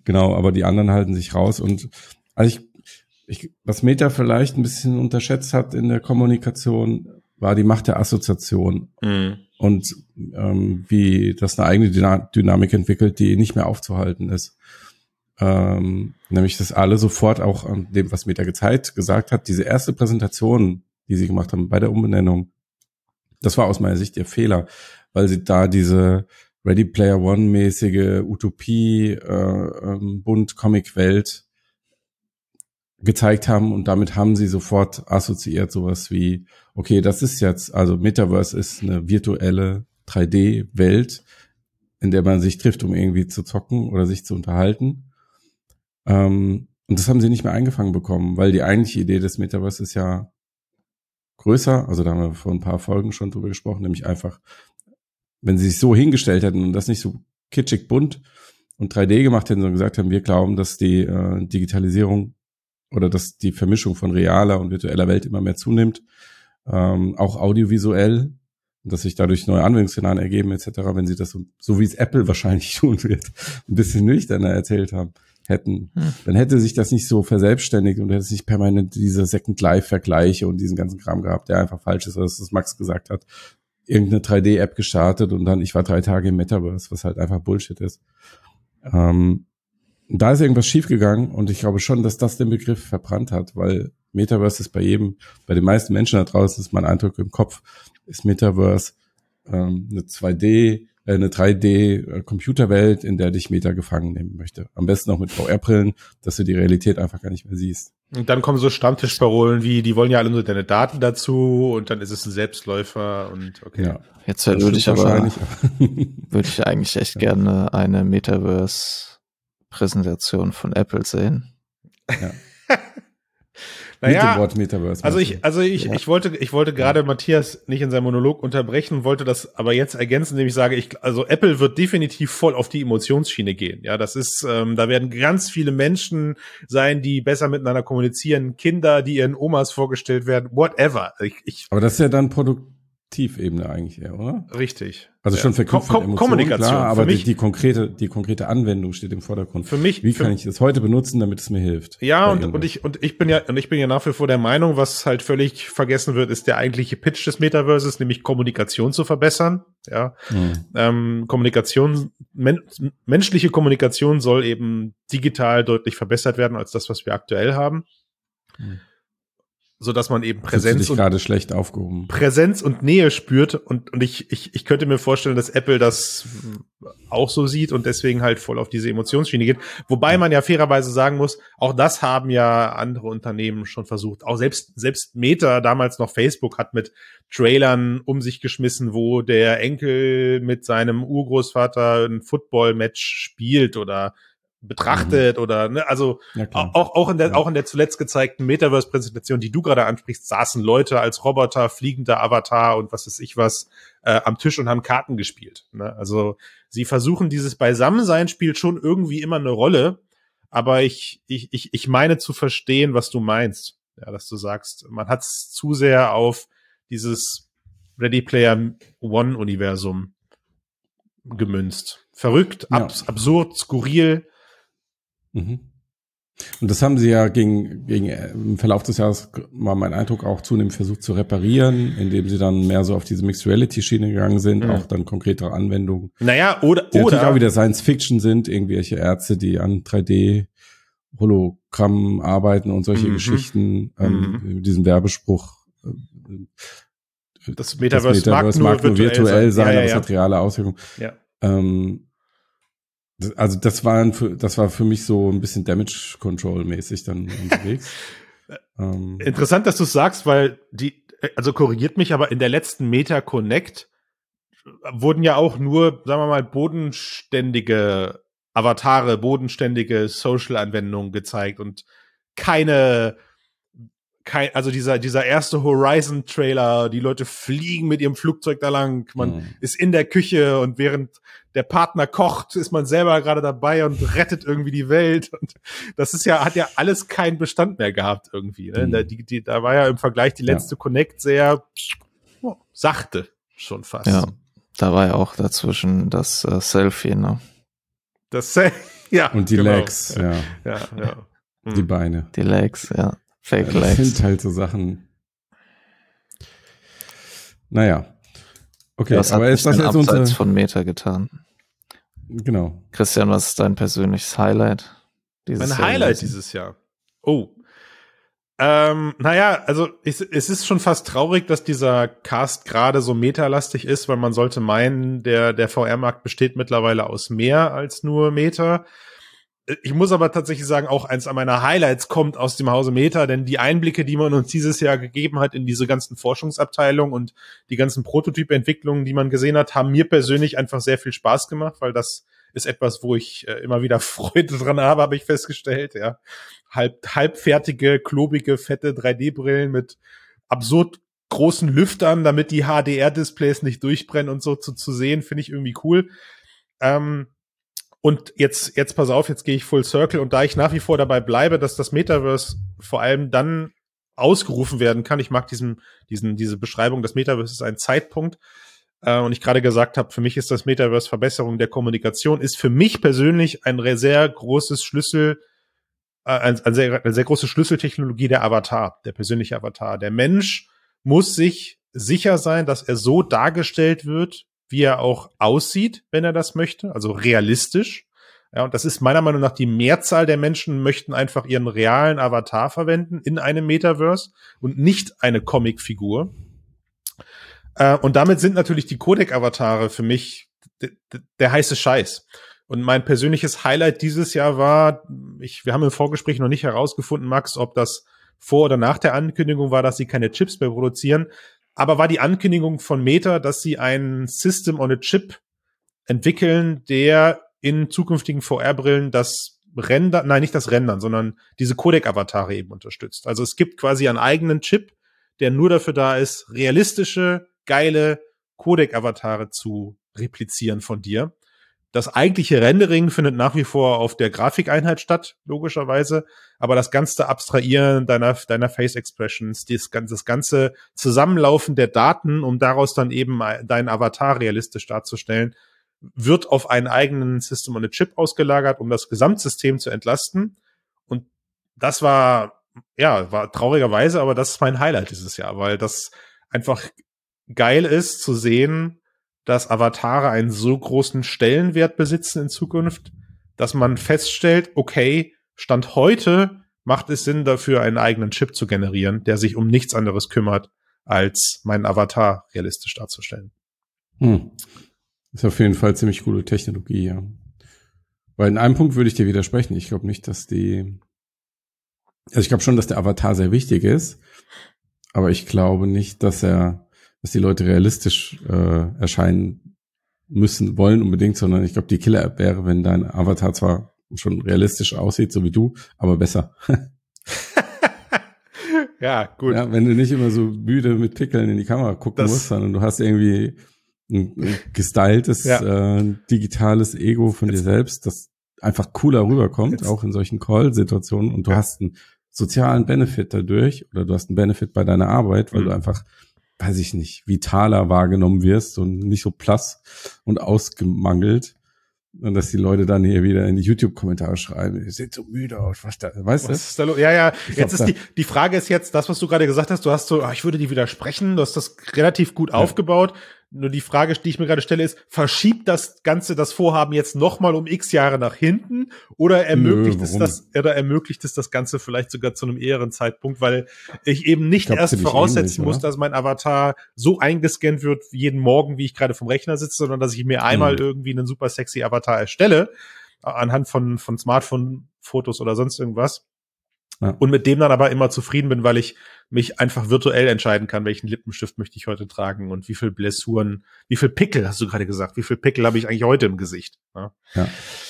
[SPEAKER 2] genau, aber die anderen halten sich raus und also ich, ich, was Meta vielleicht ein bisschen unterschätzt hat in der Kommunikation, war die Macht der Assoziation. Mhm. Und ähm, wie das eine eigene Dynamik entwickelt, die nicht mehr aufzuhalten ist. Ähm, nämlich, dass alle sofort auch an dem, was Meta gezeigt, gesagt hat, diese erste Präsentation, die sie gemacht haben bei der Umbenennung, das war aus meiner Sicht ihr Fehler, weil sie da diese Ready Player One mäßige Utopie, äh, ähm, Bund Comic Welt gezeigt haben und damit haben sie sofort assoziiert sowas wie, okay, das ist jetzt, also Metaverse ist eine virtuelle 3D-Welt, in der man sich trifft, um irgendwie zu zocken oder sich zu unterhalten. Ähm, und das haben sie nicht mehr eingefangen bekommen, weil die eigentliche Idee des Metaverse ist ja größer. Also da haben wir vor ein paar Folgen schon drüber gesprochen, nämlich einfach, wenn sie sich so hingestellt hätten und das nicht so kitschig bunt und 3D gemacht hätten, sondern gesagt haben, wir glauben, dass die äh, Digitalisierung oder dass die Vermischung von realer und virtueller Welt immer mehr zunimmt, ähm, auch audiovisuell, dass sich dadurch neue Anwendungsszenarien ergeben etc., wenn sie das so, so wie es Apple wahrscheinlich tun wird, ein bisschen nüchterner erzählt haben hätten, hm. dann hätte sich das nicht so verselbstständigt und hätte es nicht permanent diese Second Life Vergleiche und diesen ganzen Kram gehabt, der einfach falsch ist, was Max gesagt hat. Irgendeine 3D-App gestartet und dann, ich war drei Tage im Metaverse, was halt einfach Bullshit ist. Ähm, da ist irgendwas schiefgegangen und ich glaube schon, dass das den Begriff verbrannt hat, weil Metaverse ist bei jedem, bei den meisten Menschen da draußen, ist mein Eindruck im Kopf, ist Metaverse ähm, eine 2D, äh, eine 3D-Computerwelt, in der dich Meta gefangen nehmen möchte. Am besten auch mit VR-Brillen, dass du die Realität einfach gar nicht mehr siehst.
[SPEAKER 1] Und dann kommen so Stammtischparolen wie, die wollen ja alle nur deine Daten dazu und dann ist es ein Selbstläufer und okay. Ja.
[SPEAKER 3] Jetzt würde ich aber, würde ich eigentlich echt gerne eine Metaverse Präsentation von Apple sehen. Ja.
[SPEAKER 1] naja, dem Wort Metaverse. Also ich, also ich, ja. ich wollte, ich wollte gerade. Matthias nicht in seinem Monolog unterbrechen, wollte das aber jetzt ergänzen, indem ich sage, ich, also Apple wird definitiv voll auf die Emotionsschiene gehen. Ja, das ist, ähm, da werden ganz viele Menschen sein, die besser miteinander kommunizieren, Kinder, die ihren Omas vorgestellt werden, whatever. Ich,
[SPEAKER 2] ich, aber das ist ja dann Produkt, Tiefebene eigentlich eher, oder?
[SPEAKER 1] Richtig.
[SPEAKER 2] Also schon verknüpft Ko Emotionen, Kommunikation. Klar, aber die, die, konkrete, die konkrete Anwendung steht im Vordergrund.
[SPEAKER 1] Für mich.
[SPEAKER 2] Wie kann ich das heute benutzen, damit es mir hilft?
[SPEAKER 1] Ja, und, und ich, und ich bin ja, und ich bin ja nach wie vor der Meinung, was halt völlig vergessen wird, ist der eigentliche Pitch des Metaverses, nämlich Kommunikation zu verbessern. Ja. Hm. Ähm, Kommunikation, men menschliche Kommunikation soll eben digital deutlich verbessert werden als das, was wir aktuell haben. Hm so dass man eben Präsenz
[SPEAKER 2] und gerade schlecht aufgehoben.
[SPEAKER 1] Präsenz und Nähe spürt und und ich ich ich könnte mir vorstellen, dass Apple das auch so sieht und deswegen halt voll auf diese Emotionsschiene geht. Wobei man ja fairerweise sagen muss, auch das haben ja andere Unternehmen schon versucht. Auch selbst selbst Meta damals noch Facebook hat mit Trailern um sich geschmissen, wo der Enkel mit seinem Urgroßvater ein Football-Match spielt oder betrachtet mhm. oder ne, also ja, auch auch in der ja. auch in der zuletzt gezeigten Metaverse Präsentation, die du gerade ansprichst, saßen Leute als Roboter, fliegender Avatar und was ist ich was äh, am Tisch und haben Karten gespielt. Ne? Also sie versuchen dieses Beisammensein spielt schon irgendwie immer eine Rolle, aber ich ich ich ich meine zu verstehen, was du meinst. Ja, dass du sagst, man hat es zu sehr auf dieses Ready Player One Universum gemünzt. Verrückt, ja. abs absurd, skurril,
[SPEAKER 2] Mhm. Und das haben sie ja gegen, gegen äh, im Verlauf des Jahres war mein Eindruck auch zunehmend versucht zu reparieren, indem sie dann mehr so auf diese Mixed Reality Schiene gegangen sind, mhm. auch dann konkretere Anwendungen.
[SPEAKER 1] Naja, oder,
[SPEAKER 2] die oder. natürlich auch wieder Science Fiction sind, irgendwelche Ärzte, die an 3D Hologrammen arbeiten und solche mhm. Geschichten, ähm, mhm. diesen Werbespruch.
[SPEAKER 1] Äh, das Metaverse, das Metaverse mag, nur, virtuell, virtuell sein,
[SPEAKER 2] sein ja, ja, aber es hat reale Auswirkungen. Ja. Ähm, also das war, ein, das war für mich so ein bisschen Damage Control mäßig dann unterwegs.
[SPEAKER 1] ähm. Interessant, dass du sagst, weil die, also korrigiert mich, aber in der letzten Meta Connect wurden ja auch nur, sagen wir mal, bodenständige Avatare, bodenständige Social-Anwendungen gezeigt und keine kein, also dieser, dieser erste Horizon-Trailer, die Leute fliegen mit ihrem Flugzeug da lang, man mhm. ist in der Küche und während der Partner kocht, ist man selber gerade dabei und rettet irgendwie die Welt. Und das ist ja, hat ja alles keinen Bestand mehr gehabt irgendwie. Ne? Mhm. Da, die, die, da war ja im Vergleich die letzte ja. Connect sehr oh, sachte schon fast.
[SPEAKER 3] Ja, da war ja auch dazwischen das äh, Selfie, ne?
[SPEAKER 1] Das Selfie, ja.
[SPEAKER 2] Und die genau. Legs, ja.
[SPEAKER 1] ja, ja.
[SPEAKER 2] Die Beine.
[SPEAKER 3] Die Legs, ja.
[SPEAKER 2] Fake ja, das sind halt so Sachen. Naja. Okay,
[SPEAKER 3] das aber ist das jetzt unsere... von Meta getan.
[SPEAKER 2] Genau.
[SPEAKER 3] Christian, was ist dein persönliches Highlight?
[SPEAKER 1] Dieses mein Jahr Highlight dieses Jahr. Oh. Ähm, naja, also es, es ist schon fast traurig, dass dieser Cast gerade so metalastig ist, weil man sollte meinen, der, der VR-Markt besteht mittlerweile aus mehr als nur Meta. Ich muss aber tatsächlich sagen, auch eins meiner Highlights kommt aus dem Hause Meta, denn die Einblicke, die man uns dieses Jahr gegeben hat in diese ganzen Forschungsabteilungen und die ganzen Prototypentwicklungen, die man gesehen hat, haben mir persönlich einfach sehr viel Spaß gemacht, weil das ist etwas, wo ich äh, immer wieder Freude dran habe, habe ich festgestellt, ja. Halb, halbfertige, klobige, fette 3D-Brillen mit absurd großen Lüftern, damit die HDR-Displays nicht durchbrennen und so zu, zu sehen, finde ich irgendwie cool. Ähm, und jetzt, jetzt pass auf, jetzt gehe ich Full Circle und da ich nach wie vor dabei bleibe, dass das Metaverse vor allem dann ausgerufen werden kann. Ich mag diesen, diesen, diese Beschreibung, das Metaverse ist ein Zeitpunkt. Äh, und ich gerade gesagt habe, für mich ist das Metaverse Verbesserung der Kommunikation, ist für mich persönlich ein sehr großes Schlüssel, äh, ein, ein sehr, eine sehr große Schlüsseltechnologie der Avatar, der persönliche Avatar. Der Mensch muss sich sicher sein, dass er so dargestellt wird, wie er auch aussieht, wenn er das möchte, also realistisch. Ja, und das ist meiner Meinung nach die Mehrzahl der Menschen möchten einfach ihren realen Avatar verwenden in einem Metaverse und nicht eine Comicfigur. Äh, und damit sind natürlich die Codec-Avatare für mich der heiße Scheiß. Und mein persönliches Highlight dieses Jahr war, ich, wir haben im Vorgespräch noch nicht herausgefunden, Max, ob das vor oder nach der Ankündigung war, dass sie keine Chips mehr produzieren aber war die Ankündigung von Meta, dass sie ein System on a Chip entwickeln, der in zukünftigen VR-Brillen das Render, nein, nicht das Rendern, sondern diese Codec-Avatare eben unterstützt. Also es gibt quasi einen eigenen Chip, der nur dafür da ist, realistische, geile Codec-Avatare zu replizieren von dir. Das eigentliche Rendering findet nach wie vor auf der Grafikeinheit statt, logischerweise. Aber das ganze Abstrahieren deiner, deiner Face Expressions, das, das ganze Zusammenlaufen der Daten, um daraus dann eben deinen Avatar realistisch darzustellen, wird auf einen eigenen System on a Chip ausgelagert, um das Gesamtsystem zu entlasten. Und das war, ja, war traurigerweise, aber das ist mein Highlight dieses Jahr, weil das einfach geil ist zu sehen, dass Avatare einen so großen Stellenwert besitzen in Zukunft, dass man feststellt, okay, Stand heute macht es Sinn dafür, einen eigenen Chip zu generieren, der sich um nichts anderes kümmert, als meinen Avatar realistisch darzustellen.
[SPEAKER 2] Hm. Ist auf jeden Fall ziemlich coole Technologie, ja. Weil in einem Punkt würde ich dir widersprechen. Ich glaube nicht, dass die, also ich glaube schon, dass der Avatar sehr wichtig ist, aber ich glaube nicht, dass er dass die Leute realistisch äh, erscheinen müssen, wollen unbedingt, sondern ich glaube, die Killer-App wäre, wenn dein Avatar zwar schon realistisch aussieht, so wie du, aber besser.
[SPEAKER 1] ja, gut. Ja,
[SPEAKER 2] wenn du nicht immer so müde mit Pickeln in die Kamera gucken das musst, sondern du hast irgendwie ein, ein gestyltes, ja. äh, digitales Ego von Jetzt. dir selbst, das einfach cooler rüberkommt, Jetzt. auch in solchen Call-Situationen und du ja. hast einen sozialen Benefit dadurch oder du hast einen Benefit bei deiner Arbeit, weil mhm. du einfach weiß ich nicht, vitaler wahrgenommen wirst und nicht so plass und ausgemangelt. Und dass die Leute dann hier wieder in die YouTube-Kommentare schreiben, ihr seht so müde aus, was da, weißt was
[SPEAKER 1] du? Ja, ja, jetzt ist die, die Frage ist jetzt, das, was du gerade gesagt hast, du hast so, ach, ich würde die widersprechen, du hast das relativ gut ja. aufgebaut. Nur die Frage, die ich mir gerade stelle, ist, verschiebt das Ganze das Vorhaben jetzt nochmal um x Jahre nach hinten? Oder ermöglicht Nö, es das, oder ermöglicht es das Ganze vielleicht sogar zu einem eheren Zeitpunkt, weil ich eben nicht ich glaub, erst voraussetzen ähnlich, muss, dass mein Avatar so eingescannt wird jeden Morgen, wie ich gerade vom Rechner sitze, sondern dass ich mir einmal mhm. irgendwie einen super sexy Avatar erstelle, anhand von, von Smartphone-Fotos oder sonst irgendwas ja. Und mit dem dann aber immer zufrieden bin, weil ich mich einfach virtuell entscheiden kann, welchen Lippenstift möchte ich heute tragen und wie viel Blessuren, wie viel Pickel, hast du gerade gesagt, wie viel Pickel habe ich eigentlich heute im Gesicht.
[SPEAKER 2] Ja. ja.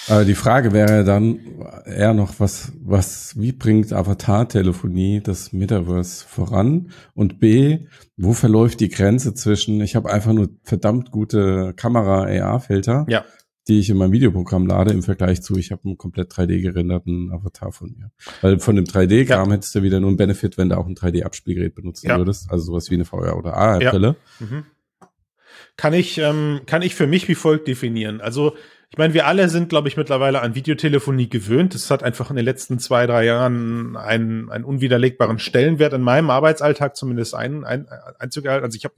[SPEAKER 2] Aber die Frage wäre dann eher noch, was, was, wie bringt Avatar-Telefonie das Metaverse voran? Und B, wo verläuft die Grenze zwischen, ich habe einfach nur verdammt gute Kamera-AR-Filter
[SPEAKER 1] ja
[SPEAKER 2] die ich in meinem Videoprogramm lade, im Vergleich zu, ich habe einen komplett 3D gerenderten Avatar von mir. Weil von dem 3D-Kram ja. hättest du wieder nur einen Benefit, wenn du auch ein 3D-Abspielgerät benutzen ja. würdest, also sowas wie eine VR- oder AR-Brille. Ja. Mhm.
[SPEAKER 1] Kann ich, ähm, kann ich für mich wie folgt definieren. Also, ich meine, wir alle sind, glaube ich, mittlerweile an Videotelefonie gewöhnt. Es hat einfach in den letzten zwei, drei Jahren einen, einen unwiderlegbaren Stellenwert in meinem Arbeitsalltag zumindest ein, ein, Einzug gehalten. Also ich habe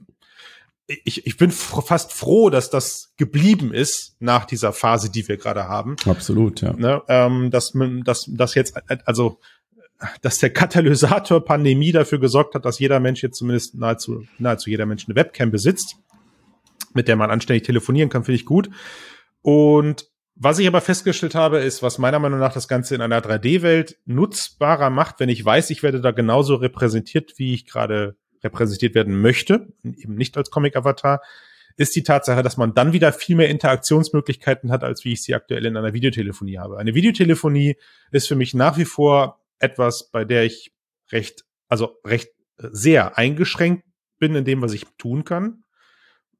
[SPEAKER 1] ich, ich bin fast froh, dass das geblieben ist nach dieser Phase, die wir gerade haben.
[SPEAKER 2] Absolut, ja.
[SPEAKER 1] Ne, ähm, dass, dass, dass jetzt, also, dass der Katalysator Pandemie dafür gesorgt hat, dass jeder Mensch jetzt zumindest nahezu, nahezu jeder Mensch eine Webcam besitzt, mit der man anständig telefonieren kann, finde ich gut. Und was ich aber festgestellt habe, ist, was meiner Meinung nach das Ganze in einer 3D-Welt nutzbarer macht, wenn ich weiß, ich werde da genauso repräsentiert, wie ich gerade repräsentiert werden möchte, eben nicht als Comic-Avatar, ist die Tatsache, dass man dann wieder viel mehr Interaktionsmöglichkeiten hat, als wie ich sie aktuell in einer Videotelefonie habe. Eine Videotelefonie ist für mich nach wie vor etwas, bei der ich recht, also recht sehr eingeschränkt bin in dem, was ich tun kann.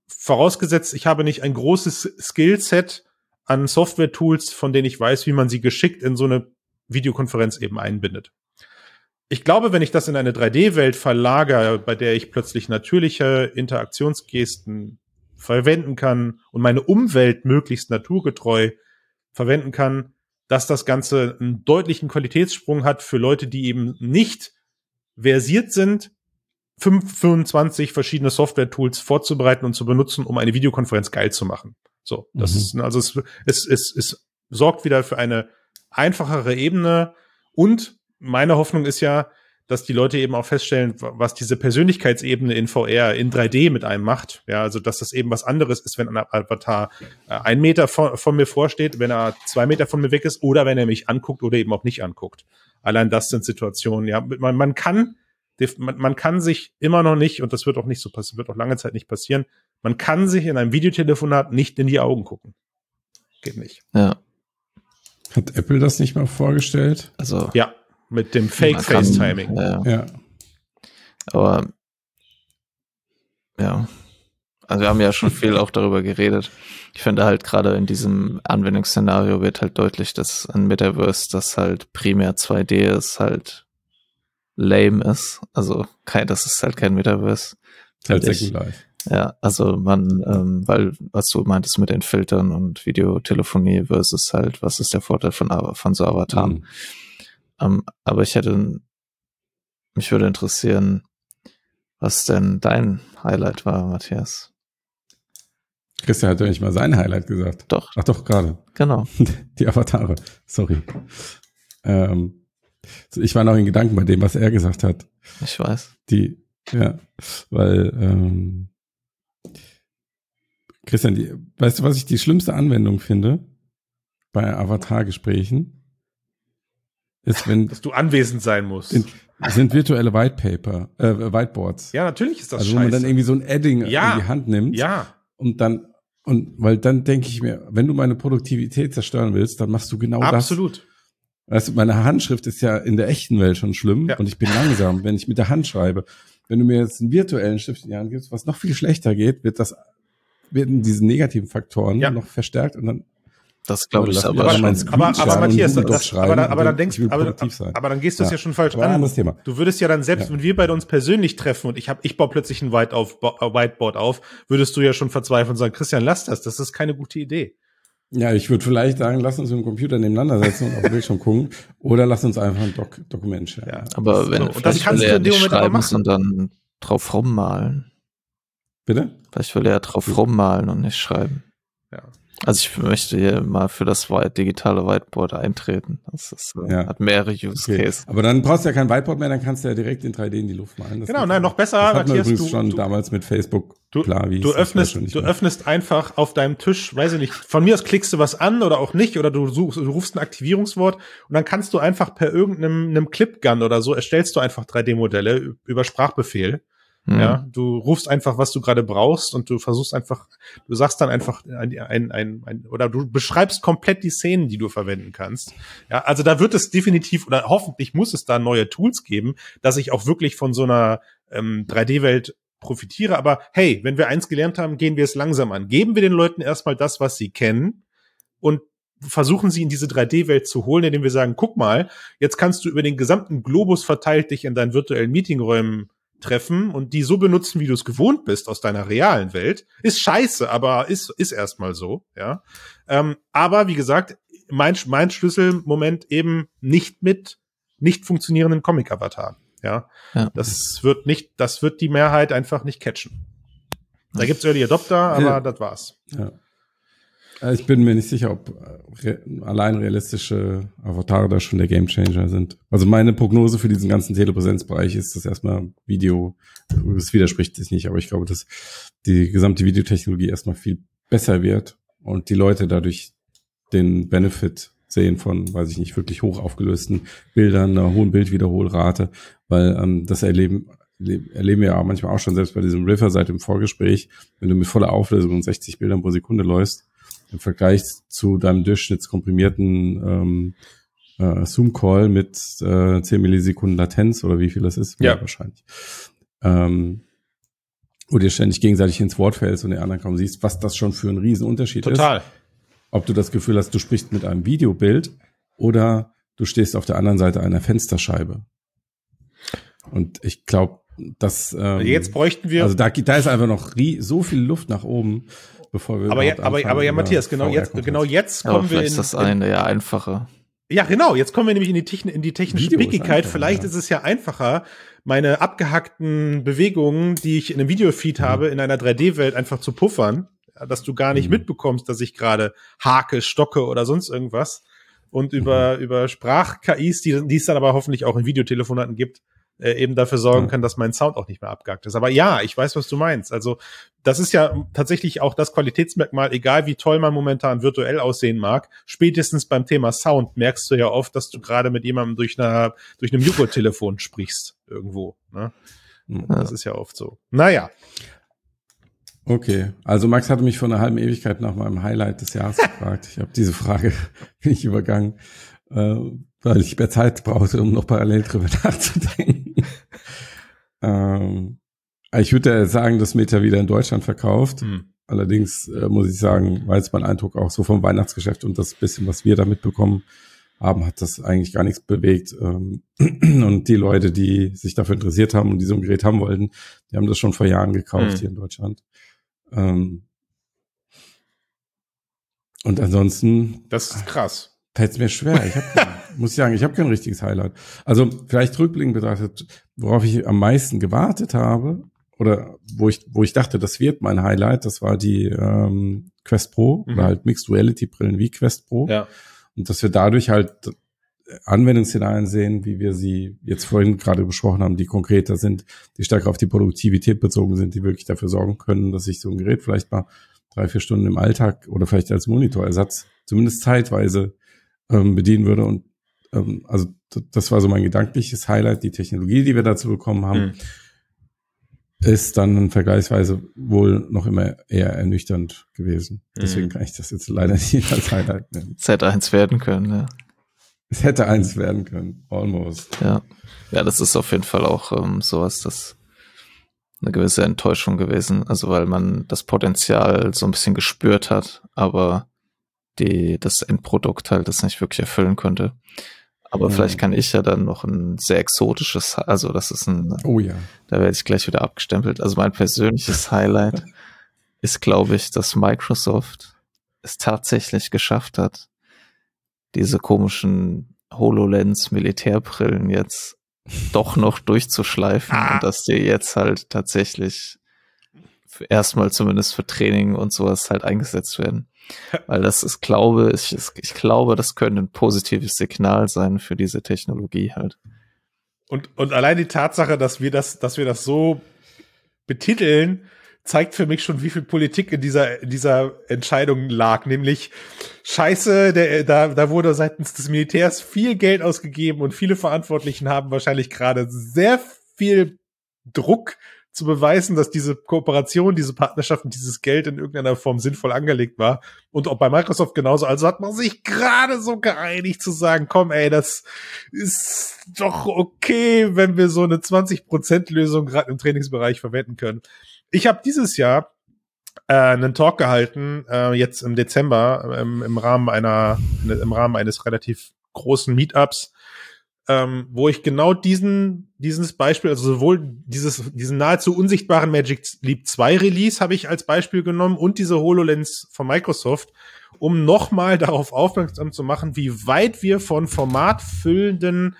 [SPEAKER 1] Vorausgesetzt, ich habe nicht ein großes Skillset, an Software-Tools, von denen ich weiß, wie man sie geschickt in so eine Videokonferenz eben einbindet. Ich glaube, wenn ich das in eine 3D-Welt verlagere, bei der ich plötzlich natürliche Interaktionsgesten verwenden kann und meine Umwelt möglichst naturgetreu verwenden kann, dass das Ganze einen deutlichen Qualitätssprung hat für Leute, die eben nicht versiert sind, 25 verschiedene Software-Tools vorzubereiten und zu benutzen, um eine Videokonferenz geil zu machen. So, das mhm. ist, also es, es, es, es sorgt wieder für eine einfachere Ebene und meine Hoffnung ist ja, dass die Leute eben auch feststellen, was diese Persönlichkeitsebene in VR in 3D mit einem macht. Ja, also dass das eben was anderes ist, wenn ein Avatar äh, ein Meter von, von, mir vorsteht, wenn er zwei Meter von mir weg ist oder wenn er mich anguckt oder eben auch nicht anguckt. Allein das sind Situationen. Ja, man, man kann man, man kann sich immer noch nicht, und das wird auch nicht so passieren, wird auch lange Zeit nicht passieren, man kann sich in einem Videotelefonat nicht in die Augen gucken. Geht nicht.
[SPEAKER 3] Ja.
[SPEAKER 2] Hat Apple das nicht mal vorgestellt?
[SPEAKER 1] Also. Ja, mit dem Fake FaceTiming.
[SPEAKER 3] Ja. ja. Aber, ja. Also wir haben ja schon viel auch darüber geredet. Ich finde halt gerade in diesem Anwendungsszenario wird halt deutlich, dass ein Metaverse, das halt primär 2D ist, halt lame ist. Also kein, das ist halt kein Metaverse.
[SPEAKER 2] Halt Life.
[SPEAKER 3] Ja, also man, ähm, weil, was du meintest mit den Filtern und Videotelefonie versus halt, was ist der Vorteil von, von so Avataren? Mhm. Ähm, aber ich hätte, mich würde interessieren, was denn dein Highlight war, Matthias.
[SPEAKER 2] Christian hat ja nicht mal sein Highlight gesagt.
[SPEAKER 3] Doch.
[SPEAKER 2] Ach doch, gerade.
[SPEAKER 3] Genau.
[SPEAKER 2] Die Avatare. Sorry. Ähm, ich war noch in Gedanken bei dem, was er gesagt hat.
[SPEAKER 3] Ich weiß.
[SPEAKER 2] Die, ja, weil, ähm, Christian, die, weißt du, was ich die schlimmste Anwendung finde bei Avatar-Gesprächen? Ist, wenn.
[SPEAKER 1] Dass du anwesend sein musst.
[SPEAKER 2] Sind, sind virtuelle White Paper, äh, Whiteboards.
[SPEAKER 1] Ja, natürlich ist das
[SPEAKER 2] Also, wo man dann irgendwie so ein Adding
[SPEAKER 1] ja.
[SPEAKER 2] in die Hand nimmt.
[SPEAKER 1] Ja.
[SPEAKER 2] Und dann, und weil dann denke ich mir, wenn du meine Produktivität zerstören willst, dann machst du genau
[SPEAKER 1] Absolut.
[SPEAKER 2] das.
[SPEAKER 1] Absolut.
[SPEAKER 2] Weißt du, meine Handschrift ist ja in der echten Welt schon schlimm ja. und ich bin langsam, wenn ich mit der Hand schreibe. Wenn du mir jetzt einen virtuellen Stift in die Hand gibst, was noch viel schlechter geht, wird das, werden diese negativen Faktoren ja. noch verstärkt und dann
[SPEAKER 3] das glaube ich
[SPEAKER 1] aber, aber, aber, aber Matthias, das, aber, dann, aber dann denkst aber, aber dann gehst du es ja. ja schon falsch an.
[SPEAKER 2] Thema.
[SPEAKER 1] Du würdest ja dann selbst, ja. wenn wir beide uns persönlich treffen und ich habe, ich baue plötzlich ein White auf, Whiteboard auf, würdest du ja schon verzweifeln und sagen, Christian, lass das, das ist keine gute Idee.
[SPEAKER 2] Ja, ich würde vielleicht sagen, lass uns mit dem Computer nebeneinander setzen und auf dem Bildschirm gucken. Oder lass uns einfach ein Dok Dokument schreiben.
[SPEAKER 3] Ja, aber wenn so, das kannst du in dem Moment schreiben und dann drauf rummalen.
[SPEAKER 2] Bitte?
[SPEAKER 3] Vielleicht will er drauf rummalen und nicht schreiben.
[SPEAKER 1] Ja.
[SPEAKER 3] Also ich möchte hier mal für das digitale Whiteboard eintreten. Das ist, äh, ja. hat mehrere Use okay. Cases.
[SPEAKER 2] Aber dann brauchst du ja kein Whiteboard mehr, dann kannst du ja direkt in 3D in die Luft malen.
[SPEAKER 1] Das genau, nein, noch besser.
[SPEAKER 2] Das hat man übrigens du, schon du, damals mit Facebook
[SPEAKER 1] du, klar, wie du öffnest, du mehr. öffnest einfach auf deinem Tisch, weiß ich nicht, von mir aus klickst du was an oder auch nicht oder du suchst, du rufst ein Aktivierungswort und dann kannst du einfach per irgendeinem einem Clipgun oder so erstellst du einfach 3D-Modelle über Sprachbefehl Mhm. Ja, du rufst einfach, was du gerade brauchst und du versuchst einfach, du sagst dann einfach ein, ein, ein, ein, oder du beschreibst komplett die Szenen, die du verwenden kannst. Ja, also da wird es definitiv oder hoffentlich muss es da neue Tools geben, dass ich auch wirklich von so einer ähm, 3D-Welt profitiere. Aber hey, wenn wir eins gelernt haben, gehen wir es langsam an. Geben wir den Leuten erstmal das, was sie kennen und versuchen sie in diese 3D-Welt zu holen, indem wir sagen, guck mal, jetzt kannst du über den gesamten Globus verteilt dich in deinen virtuellen Meetingräumen treffen und die so benutzen, wie du es gewohnt bist aus deiner realen Welt, ist scheiße, aber ist, ist erstmal so, ja. Ähm, aber wie gesagt, mein, mein Schlüsselmoment eben nicht mit nicht funktionierenden Comic-Avatar. Ja? ja. Das wird nicht, das wird die Mehrheit einfach nicht catchen. Da gibt's Early Adopter, aber ja. das war's.
[SPEAKER 2] Ja. Äh, ich bin mir nicht sicher, ob äh, re allein realistische Avatare da schon der Gamechanger sind. Also meine Prognose für diesen ganzen Telepräsenzbereich ist, dass erstmal Video, das widerspricht sich nicht, aber ich glaube, dass die gesamte Videotechnologie erstmal viel besser wird und die Leute dadurch den Benefit sehen von, weiß ich nicht, wirklich hoch aufgelösten Bildern, einer hohen Bildwiederholrate, weil ähm, das erleben erleben wir ja manchmal auch schon selbst bei diesem River seit dem Vorgespräch, wenn du mit voller Auflösung und 60 Bildern pro Sekunde läufst, im Vergleich zu deinem durchschnittskomprimierten ähm, äh, Zoom-Call mit äh, 10 Millisekunden Latenz oder wie viel das ist,
[SPEAKER 1] ja.
[SPEAKER 2] wahrscheinlich. Ähm, wo dir ständig gegenseitig ins Wort fällst und den anderen kaum siehst, was das schon für ein Riesenunterschied
[SPEAKER 1] Total.
[SPEAKER 2] ist. Total. Ob du das Gefühl hast, du sprichst mit einem Videobild oder du stehst auf der anderen Seite einer Fensterscheibe. Und ich glaube, dass ähm,
[SPEAKER 1] jetzt bräuchten wir
[SPEAKER 2] also da, da ist einfach noch so viel Luft nach oben, bevor wir
[SPEAKER 1] aber ja, aber, aber ja Matthias genau jetzt genau jetzt kommen
[SPEAKER 3] aber
[SPEAKER 1] wir
[SPEAKER 3] in ist das eine ja einfache
[SPEAKER 1] ja genau jetzt kommen wir nämlich in die, Techn in die technische Pickigkeit vielleicht
[SPEAKER 2] ja.
[SPEAKER 1] ist es ja einfacher meine abgehackten Bewegungen die ich in einem Videofeed
[SPEAKER 2] Mhm.
[SPEAKER 1] habe in einer 3D-Welt einfach zu puffern dass du gar nicht
[SPEAKER 2] Mhm.
[SPEAKER 1] mitbekommst dass ich gerade hake stocke oder sonst irgendwas und über
[SPEAKER 2] Mhm.
[SPEAKER 1] über Sprach-KIs die die es dann aber hoffentlich auch in Videotelefonaten gibt äh, eben dafür sorgen kann, dass mein Sound auch nicht mehr abgehackt ist. Aber ja, ich weiß, was du meinst. Also das ist ja tatsächlich auch das Qualitätsmerkmal, egal wie toll man momentan virtuell aussehen mag. Spätestens beim Thema Sound merkst du ja oft, dass du gerade mit jemandem durch, einer, durch einem Joghurt-Telefon sprichst irgendwo. Ne? Das ist ja oft so. Naja,
[SPEAKER 2] Okay, also Max hatte mich vor einer halben Ewigkeit nach meinem Highlight des Jahres gefragt. Ich habe diese Frage bin ich übergangen, äh, weil ich mehr Zeit brauchte, um noch parallel drüber nachzudenken. ähm, ich würde ja sagen, dass Meta wieder in Deutschland verkauft.
[SPEAKER 1] hm.
[SPEAKER 2] Allerdings äh, muss ich sagen, war jetzt mein Eindruck auch so vom Weihnachtsgeschäft und das bisschen, was wir da mitbekommen haben, hat das eigentlich gar nichts bewegt. Ähm, und die Leute, die sich dafür interessiert haben und die so ein Gerät haben wollten, die haben das schon vor Jahren gekauft
[SPEAKER 1] Hm.
[SPEAKER 2] hier in Deutschland. Ähm, und ansonsten
[SPEAKER 1] das ist krass.
[SPEAKER 2] fällt es mir schwer. Ich hab, muss ich sagen, ich habe kein richtiges Highlight. Also vielleicht rückblickend betrachtet, worauf ich am meisten gewartet habe oder wo ich wo ich dachte, das wird mein Highlight, das war die ähm, Quest Pro
[SPEAKER 1] Mhm.
[SPEAKER 2] oder halt Mixed Reality Brillen wie Quest Pro
[SPEAKER 1] Ja.
[SPEAKER 2] und dass wir dadurch halt Anwendungsszenarien sehen, wie wir sie jetzt vorhin gerade besprochen haben, die konkreter sind, die stärker auf die Produktivität bezogen sind, die wirklich dafür sorgen können, dass ich so ein Gerät vielleicht mal drei, vier Stunden im Alltag oder vielleicht als Monitorersatz zumindest zeitweise ähm, bedienen würde. Und ähm, also das war so mein gedankliches Highlight, die Technologie, die wir dazu bekommen haben,
[SPEAKER 1] Hm.
[SPEAKER 2] ist dann vergleichsweise wohl noch immer eher ernüchternd gewesen. Deswegen
[SPEAKER 1] Mhm.
[SPEAKER 2] kann ich das jetzt leider nicht als Highlight nennen.
[SPEAKER 3] Z1 werden können, ja.
[SPEAKER 2] Es hätte eins werden können, almost.
[SPEAKER 3] Ja, ja, das ist auf jeden Fall auch ähm, sowas, das eine gewisse Enttäuschung gewesen. Also weil man das Potenzial so ein bisschen gespürt hat, aber die das Endprodukt halt das nicht wirklich erfüllen konnte. Aber
[SPEAKER 2] Mhm.
[SPEAKER 3] vielleicht kann ich ja dann noch ein sehr exotisches, also das ist ein,
[SPEAKER 2] Oh ja.
[SPEAKER 3] da werde ich gleich wieder abgestempelt. Also mein persönliches Highlight ist, glaube ich, dass Microsoft es tatsächlich geschafft hat, diese komischen HoloLens-Militärbrillen jetzt doch noch durchzuschleifen
[SPEAKER 1] Ah.
[SPEAKER 3] und dass die jetzt halt tatsächlich erstmal zumindest für Training und sowas halt eingesetzt werden. Weil das ist, glaube ich, ich glaube, das könnte ein positives Signal sein für diese Technologie halt.
[SPEAKER 1] Und, und allein die Tatsache, dass wir das, dass wir das so betiteln, zeigt für mich schon, wie viel Politik in dieser, in dieser Entscheidung lag. Nämlich, scheiße, der, da, da wurde seitens des Militärs viel Geld ausgegeben und viele Verantwortlichen haben wahrscheinlich gerade sehr viel Druck zu beweisen, dass diese Kooperation, diese Partnerschaft und dieses Geld in irgendeiner Form sinnvoll angelegt war. Und auch bei Microsoft genauso. Also hat man sich gerade so geeinigt zu sagen, komm, ey, das ist doch okay, wenn wir so eine 20%-Lösung gerade im Trainingsbereich verwenden können. Ich habe dieses Jahr äh, einen Talk gehalten, äh, jetzt im Dezember, ähm, im Rahmen einer, im Rahmen eines relativ großen Meetups, ähm, wo ich genau diesen, dieses Beispiel, also sowohl dieses, diesen nahezu unsichtbaren Magic Leap 2 Release habe ich als Beispiel genommen und diese HoloLens von Microsoft, um nochmal darauf aufmerksam zu machen, wie weit wir von formatfüllenden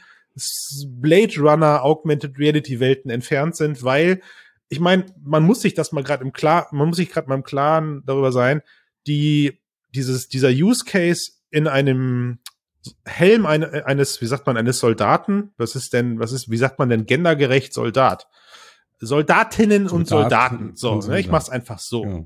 [SPEAKER 1] Blade Runner Augmented Reality Welten entfernt sind, weil ich meine, man muss sich das mal gerade im Klar, man muss sich gerade mal im Klaren darüber sein, die dieses dieser Use Case in einem Helm eine, eines, wie sagt man, eines Soldaten. Was ist denn, was ist, wie sagt man denn gendergerecht Soldat? Soldatinnen und
[SPEAKER 2] Soldaten
[SPEAKER 1] Soldaten. So,
[SPEAKER 2] und
[SPEAKER 1] ne, ich
[SPEAKER 2] Soldaten.
[SPEAKER 1] mach's einfach so.
[SPEAKER 2] Ja.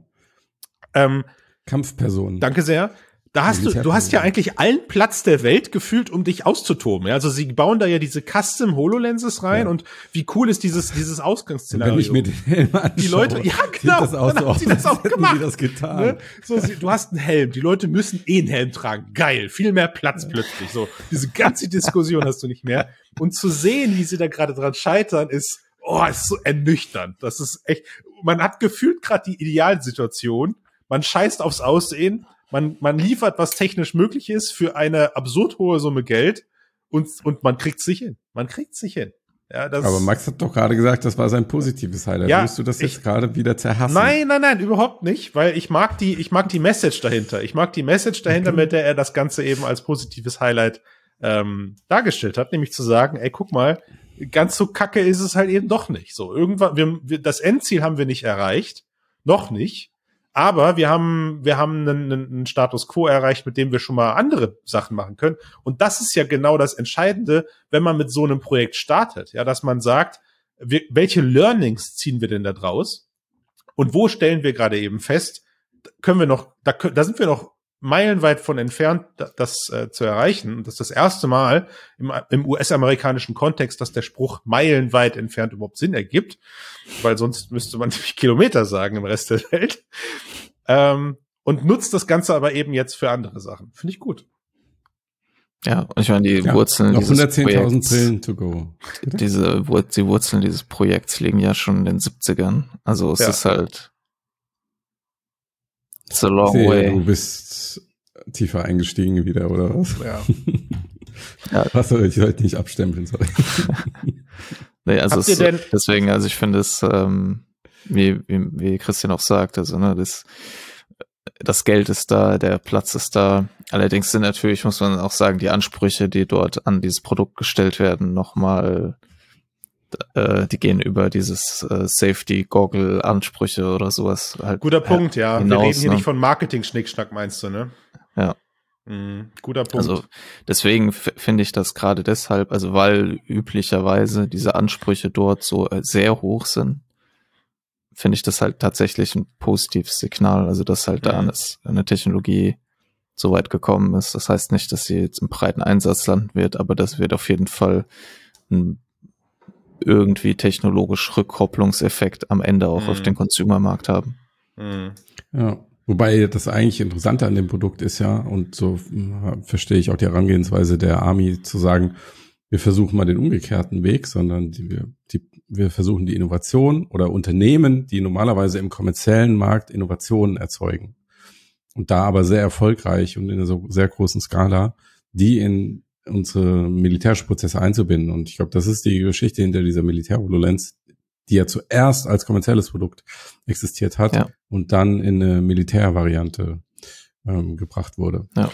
[SPEAKER 1] Ähm,
[SPEAKER 2] Kampfpersonen.
[SPEAKER 1] danke sehr. Da hast du, du hast ja eigentlich allen Platz der Welt gefühlt, um dich auszutoben. Ja, also sie bauen da ja diese Custom HoloLenses rein ja. und wie cool ist dieses, dieses Ausgangsszenario.
[SPEAKER 2] Wenn ich mir den Helm anschaue,
[SPEAKER 1] die Leute, ja genau,
[SPEAKER 2] das auch
[SPEAKER 1] dann
[SPEAKER 2] haben
[SPEAKER 1] sie das auch gemacht.
[SPEAKER 2] das getan.
[SPEAKER 1] Ne? So, sie, du hast einen Helm, die Leute müssen eh einen Helm tragen. Geil, viel mehr Platz plötzlich. So, diese ganze Diskussion hast du nicht mehr. Und zu sehen, wie sie da gerade dran scheitern, ist, oh, ist so ernüchternd. Das ist echt, man hat gefühlt gerade die Idealsituation. Man scheißt aufs Aussehen man, man liefert, was technisch möglich ist, für eine absurd hohe Summe Geld und, und man kriegt sich hin. Man kriegt sich hin. Ja, das
[SPEAKER 2] Aber Max hat doch gerade gesagt, das war sein positives Highlight. Ja, Willst du das jetzt gerade wieder zerhassen?
[SPEAKER 1] Nein, nein, nein, überhaupt nicht, weil ich mag die, ich mag die Message dahinter. Ich mag die Message dahinter, okay. mit der er das Ganze eben als positives Highlight ähm, dargestellt hat, nämlich zu sagen, ey, guck mal, ganz so kacke ist es halt eben doch nicht. So irgendwann, wir, wir, das Endziel haben wir nicht erreicht, noch nicht. Aber wir haben, wir haben einen, einen Status quo erreicht, mit dem wir schon mal andere Sachen machen können. Und das ist ja genau das Entscheidende, wenn man mit so einem Projekt startet. Ja, dass man sagt, wir, welche Learnings ziehen wir denn da draus? Und wo stellen wir gerade eben fest, können wir noch, da, da sind wir noch meilenweit von entfernt, das äh, zu erreichen. Und das ist das erste Mal im, im US-amerikanischen Kontext, dass der Spruch meilenweit entfernt überhaupt Sinn ergibt, weil sonst müsste man nämlich Kilometer sagen im Rest der Welt. Ähm, und nutzt das Ganze aber eben jetzt für andere Sachen. Finde ich gut.
[SPEAKER 3] Ja, ich meine, die ja, Wurzeln
[SPEAKER 2] noch 110.000 Brillen to go.
[SPEAKER 3] Diese, die Wurzeln dieses Projekts liegen ja schon in den 70ern. Also es ja. ist halt
[SPEAKER 2] It's a long sehe, way. Du bist tiefer eingestiegen wieder, oder was? Ja. ja. Achso, ich sollte nicht abstempeln, sorry.
[SPEAKER 3] nee, also es, deswegen, also ich finde es, ähm, wie, wie, wie Christian auch sagt, also ne, das, das Geld ist da, der Platz ist da. Allerdings sind natürlich, muss man auch sagen, die Ansprüche, die dort an dieses Produkt gestellt werden, nochmal äh, die gehen über dieses äh, Safety-Goggle-Ansprüche oder sowas
[SPEAKER 1] halt. Guter Punkt, ja. Hinaus, Wir reden hier ne? nicht von Marketing-Schnickschnack, meinst du, ne?
[SPEAKER 3] Ja.
[SPEAKER 1] Mhm, guter Punkt.
[SPEAKER 3] Also deswegen finde ich das gerade deshalb, also weil üblicherweise diese Ansprüche dort so äh, sehr hoch sind, finde ich das halt tatsächlich ein positives Signal. Also dass halt mhm. da eine, eine Technologie so weit gekommen ist. Das heißt nicht, dass sie jetzt im breiten Einsatz landen wird, aber das wird auf jeden Fall ein irgendwie technologisch Rückkopplungseffekt am Ende auch mhm. auf den Consumermarkt haben.
[SPEAKER 2] Mhm. Ja. Wobei das eigentlich Interessante an dem Produkt ist ja, und so hm, verstehe ich auch die Herangehensweise der Army zu sagen, wir versuchen mal den umgekehrten Weg, sondern die, wir, die, wir versuchen die Innovation oder Unternehmen, die normalerweise im kommerziellen Markt Innovationen erzeugen und da aber sehr erfolgreich und in einer so sehr großen Skala, die in unsere militärischen Prozesse einzubinden. Und ich glaube, das ist die Geschichte hinter dieser Militärhololenz, die ja zuerst als kommerzielles Produkt existiert hat ja. und dann in eine Militärvariante ähm, gebracht wurde.
[SPEAKER 1] Ja.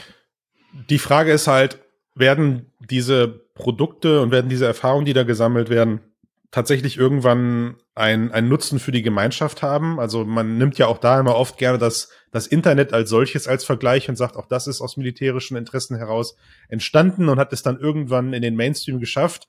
[SPEAKER 1] Die Frage ist halt, werden diese Produkte und werden diese Erfahrungen, die da gesammelt werden, tatsächlich irgendwann ein, ein Nutzen für die Gemeinschaft haben. Also man nimmt ja auch da immer oft gerne das, das Internet als solches als Vergleich und sagt, auch das ist aus militärischen Interessen heraus entstanden und hat es dann irgendwann in den Mainstream geschafft.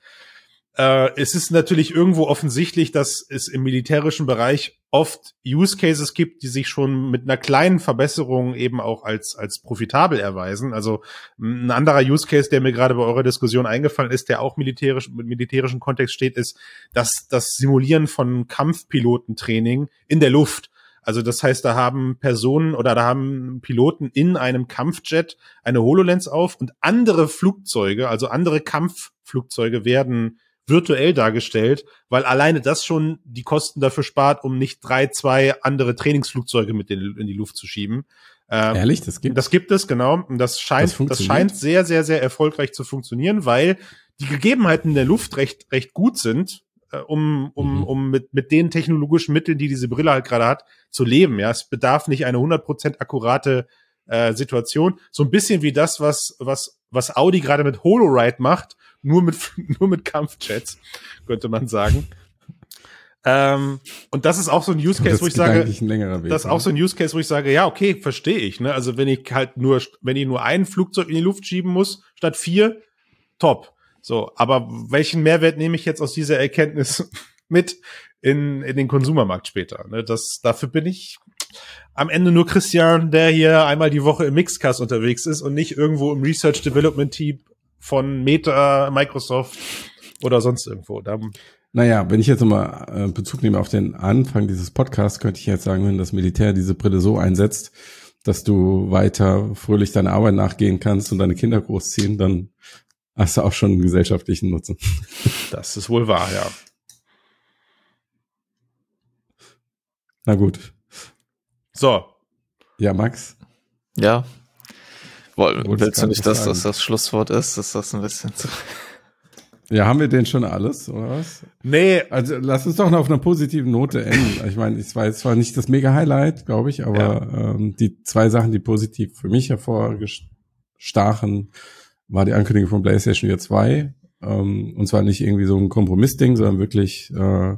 [SPEAKER 1] Äh, es ist natürlich irgendwo offensichtlich, dass es im militärischen Bereich oft Use Cases gibt, die sich schon mit einer kleinen Verbesserung eben auch als, als profitabel erweisen. Also ein anderer Use Case, der mir gerade bei eurer Diskussion eingefallen ist, der auch militärisch, mit militärischem Kontext steht, ist dass das Simulieren von Kampfpilotentraining in der Luft. Also das heißt, da haben Personen oder da haben Piloten in einem Kampfjet eine HoloLens auf und andere Flugzeuge, also andere Kampfflugzeuge werden virtuell dargestellt, weil alleine das schon die Kosten dafür spart, um nicht drei, zwei andere Trainingsflugzeuge mit in, in die Luft zu schieben.
[SPEAKER 2] Ähm, Ehrlich, das gibt
[SPEAKER 1] Das gibt es, genau. Und das scheint, das, das scheint sehr, sehr, sehr erfolgreich zu funktionieren, weil die Gegebenheiten in der Luft recht, recht gut sind, äh, um, um, mhm. um mit, mit den technologischen Mitteln, die diese Brille halt gerade hat, zu leben. Ja, es bedarf nicht eine 100% akkurate äh, Situation. So ein bisschen wie das, was, was, was Audi gerade mit HoloRide macht, nur mit, nur mit Kampfjets, könnte man sagen. Ähm, und das ist auch so ein Use Case, wo ich sage, Weg, das ist auch so ein Use Case, wo ich sage, ja, okay, verstehe ich. Ne? Also wenn ich halt nur, wenn ich nur ein Flugzeug in die Luft schieben muss, statt vier, top. So, aber welchen Mehrwert nehme ich jetzt aus dieser Erkenntnis mit in, in den Konsumermarkt später? Ne? Das, dafür bin ich am Ende nur Christian, der hier einmal die Woche im Mixcast unterwegs ist und nicht irgendwo im Research Development Team von Meta, Microsoft oder sonst irgendwo. Da
[SPEAKER 2] naja, wenn ich jetzt nochmal äh, Bezug nehme auf den Anfang dieses Podcasts, könnte ich jetzt sagen, wenn das Militär diese Brille so einsetzt, dass du weiter fröhlich deiner Arbeit nachgehen kannst und deine Kinder großziehen, dann hast du auch schon einen gesellschaftlichen Nutzen.
[SPEAKER 1] Das ist wohl wahr, ja.
[SPEAKER 2] Na gut.
[SPEAKER 1] So.
[SPEAKER 2] Ja, Max?
[SPEAKER 3] Ja. Woll, willst du nicht, dass das das Schlusswort ist? Ist das ein bisschen zu.
[SPEAKER 2] Ja, haben wir denn schon alles, oder was?
[SPEAKER 1] Nee.
[SPEAKER 2] Also lass uns doch noch auf einer positiven Note enden. Ich meine, es war jetzt zwar nicht das Mega-Highlight, glaube ich, aber ja. ähm, die zwei Sachen, die positiv für mich hervorstachen, war die Ankündigung von PlayStation 4 2. Ähm, und zwar nicht irgendwie so ein Kompromissding, sondern wirklich äh,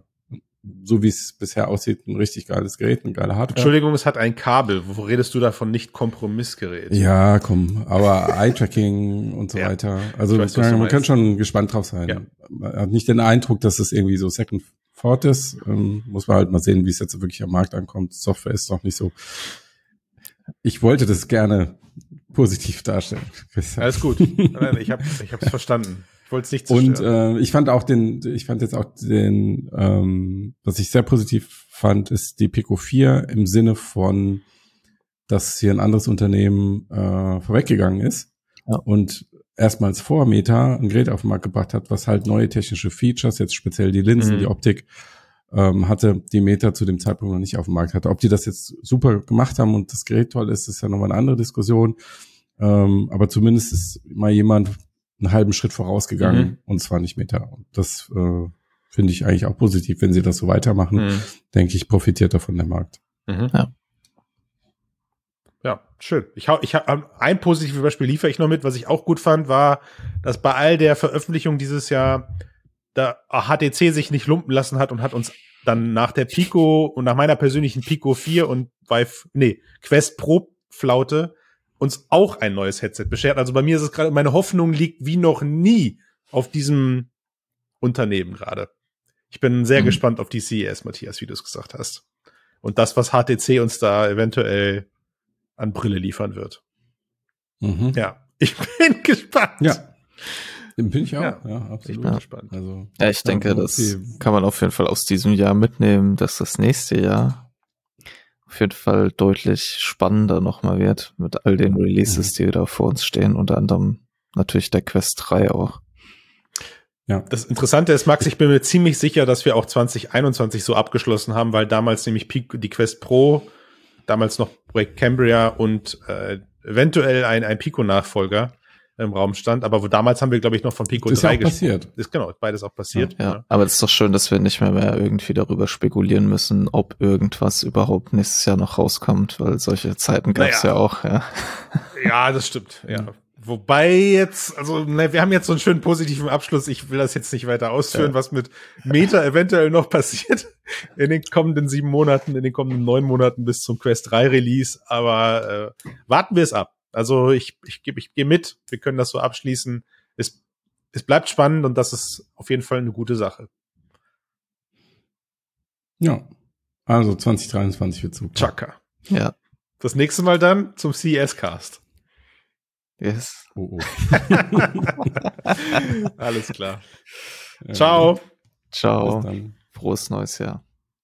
[SPEAKER 2] so wie es bisher aussieht, ein richtig geiles Gerät, ein geiler Hardware.
[SPEAKER 1] Entschuldigung, es hat ein Kabel. Wo redest du davon? Nicht Kompromissgerät.
[SPEAKER 2] Ja, komm, aber Eye-Tracking und so ja. weiter. Also weiß, man, man kann schon gespannt drauf sein. Ja. Man hat nicht den Eindruck, dass es irgendwie so Second Thought ist. Ähm, muss man halt mal sehen, wie es jetzt wirklich am Markt ankommt. Software ist doch nicht so. Ich wollte das gerne positiv darstellen.
[SPEAKER 1] Alles gut. ich habe ich hab's verstanden wollte es nicht
[SPEAKER 2] zerstören. Und äh, ich fand auch den, ich fand jetzt auch den, ähm, was ich sehr positiv fand, ist die Pico 4 im Sinne von, dass hier ein anderes Unternehmen äh, vorweggegangen ist ja. und erstmals vor Meta ein Gerät auf den Markt gebracht hat, was halt neue technische Features, jetzt speziell die Linsen, mhm. die Optik, ähm, hatte, die Meta zu dem Zeitpunkt noch nicht auf dem Markt hatte. Ob die das jetzt super gemacht haben und das Gerät toll ist, ist ja nochmal eine andere Diskussion. Ähm, aber zumindest ist mal jemand einen halben Schritt vorausgegangen mhm. und zwar nicht Meta. Und das äh, finde ich eigentlich auch positiv, wenn sie das so weitermachen. Mhm. Denke ich, profitiert davon der Markt.
[SPEAKER 1] Mhm. Ja. Ja, schön. Ich hau, ich hab, ähm, ein positives Beispiel liefere ich noch mit, was ich auch gut fand, war, dass bei all der Veröffentlichung dieses Jahr da HTC sich nicht lumpen lassen hat und hat uns dann nach der Pico und nach meiner persönlichen Pico 4 und Vive, nee, Quest Pro Flaute uns auch ein neues Headset beschert. Also bei mir ist es gerade, meine Hoffnung liegt wie noch nie auf diesem Unternehmen gerade. Ich bin sehr mhm. gespannt auf die CES, Matthias, wie du es gesagt hast. Und das, was HTC uns da eventuell an Brille liefern wird. Mhm. Ja, ich bin gespannt.
[SPEAKER 2] Ja. Bin ich auch, ja,
[SPEAKER 3] ja absolut ja. gespannt. Also, ja, ich denke, das kann man auf jeden Fall aus diesem Jahr mitnehmen, dass das nächste Jahr auf jeden Fall deutlich spannender nochmal wird mit all den Releases, mhm. die da vor uns stehen, unter anderem natürlich der Quest 3 auch.
[SPEAKER 1] Ja. Das Interessante ist, Max, ich bin mir ziemlich sicher, dass wir auch 2021 so abgeschlossen haben, weil damals nämlich die Quest Pro, damals noch Projekt Cambria und äh, eventuell ein, ein Pico-Nachfolger im Raum stand. Aber wo, damals haben wir, glaube ich, noch von Pico
[SPEAKER 2] das 3 gesprochen. passiert.
[SPEAKER 1] Ist genau, beides auch passiert.
[SPEAKER 3] Ja, ja. aber es ist doch schön, dass wir nicht mehr, mehr irgendwie darüber spekulieren müssen, ob irgendwas überhaupt nächstes Jahr noch rauskommt, weil solche Zeiten gab es naja. ja auch, ja.
[SPEAKER 1] Ja, das stimmt, ja. Wobei jetzt, also ne, wir haben jetzt so einen schönen positiven Abschluss. Ich will das jetzt nicht weiter ausführen, ja. was mit Meta eventuell noch passiert in den kommenden sieben Monaten, in den kommenden neun Monaten bis zum Quest 3 Release. Aber äh, warten wir es ab. Also ich, ich, ich, ich gehe mit, wir können das so abschließen. Es, es bleibt spannend und das ist auf jeden Fall eine gute Sache.
[SPEAKER 2] Ja, also 2023 wird super.
[SPEAKER 1] Chaka.
[SPEAKER 3] Ja.
[SPEAKER 1] Das nächste Mal dann zum CES-Cast.
[SPEAKER 3] Yes.
[SPEAKER 1] Oh, oh. Alles klar. Ciao.
[SPEAKER 3] Ciao. Frohes neues Jahr.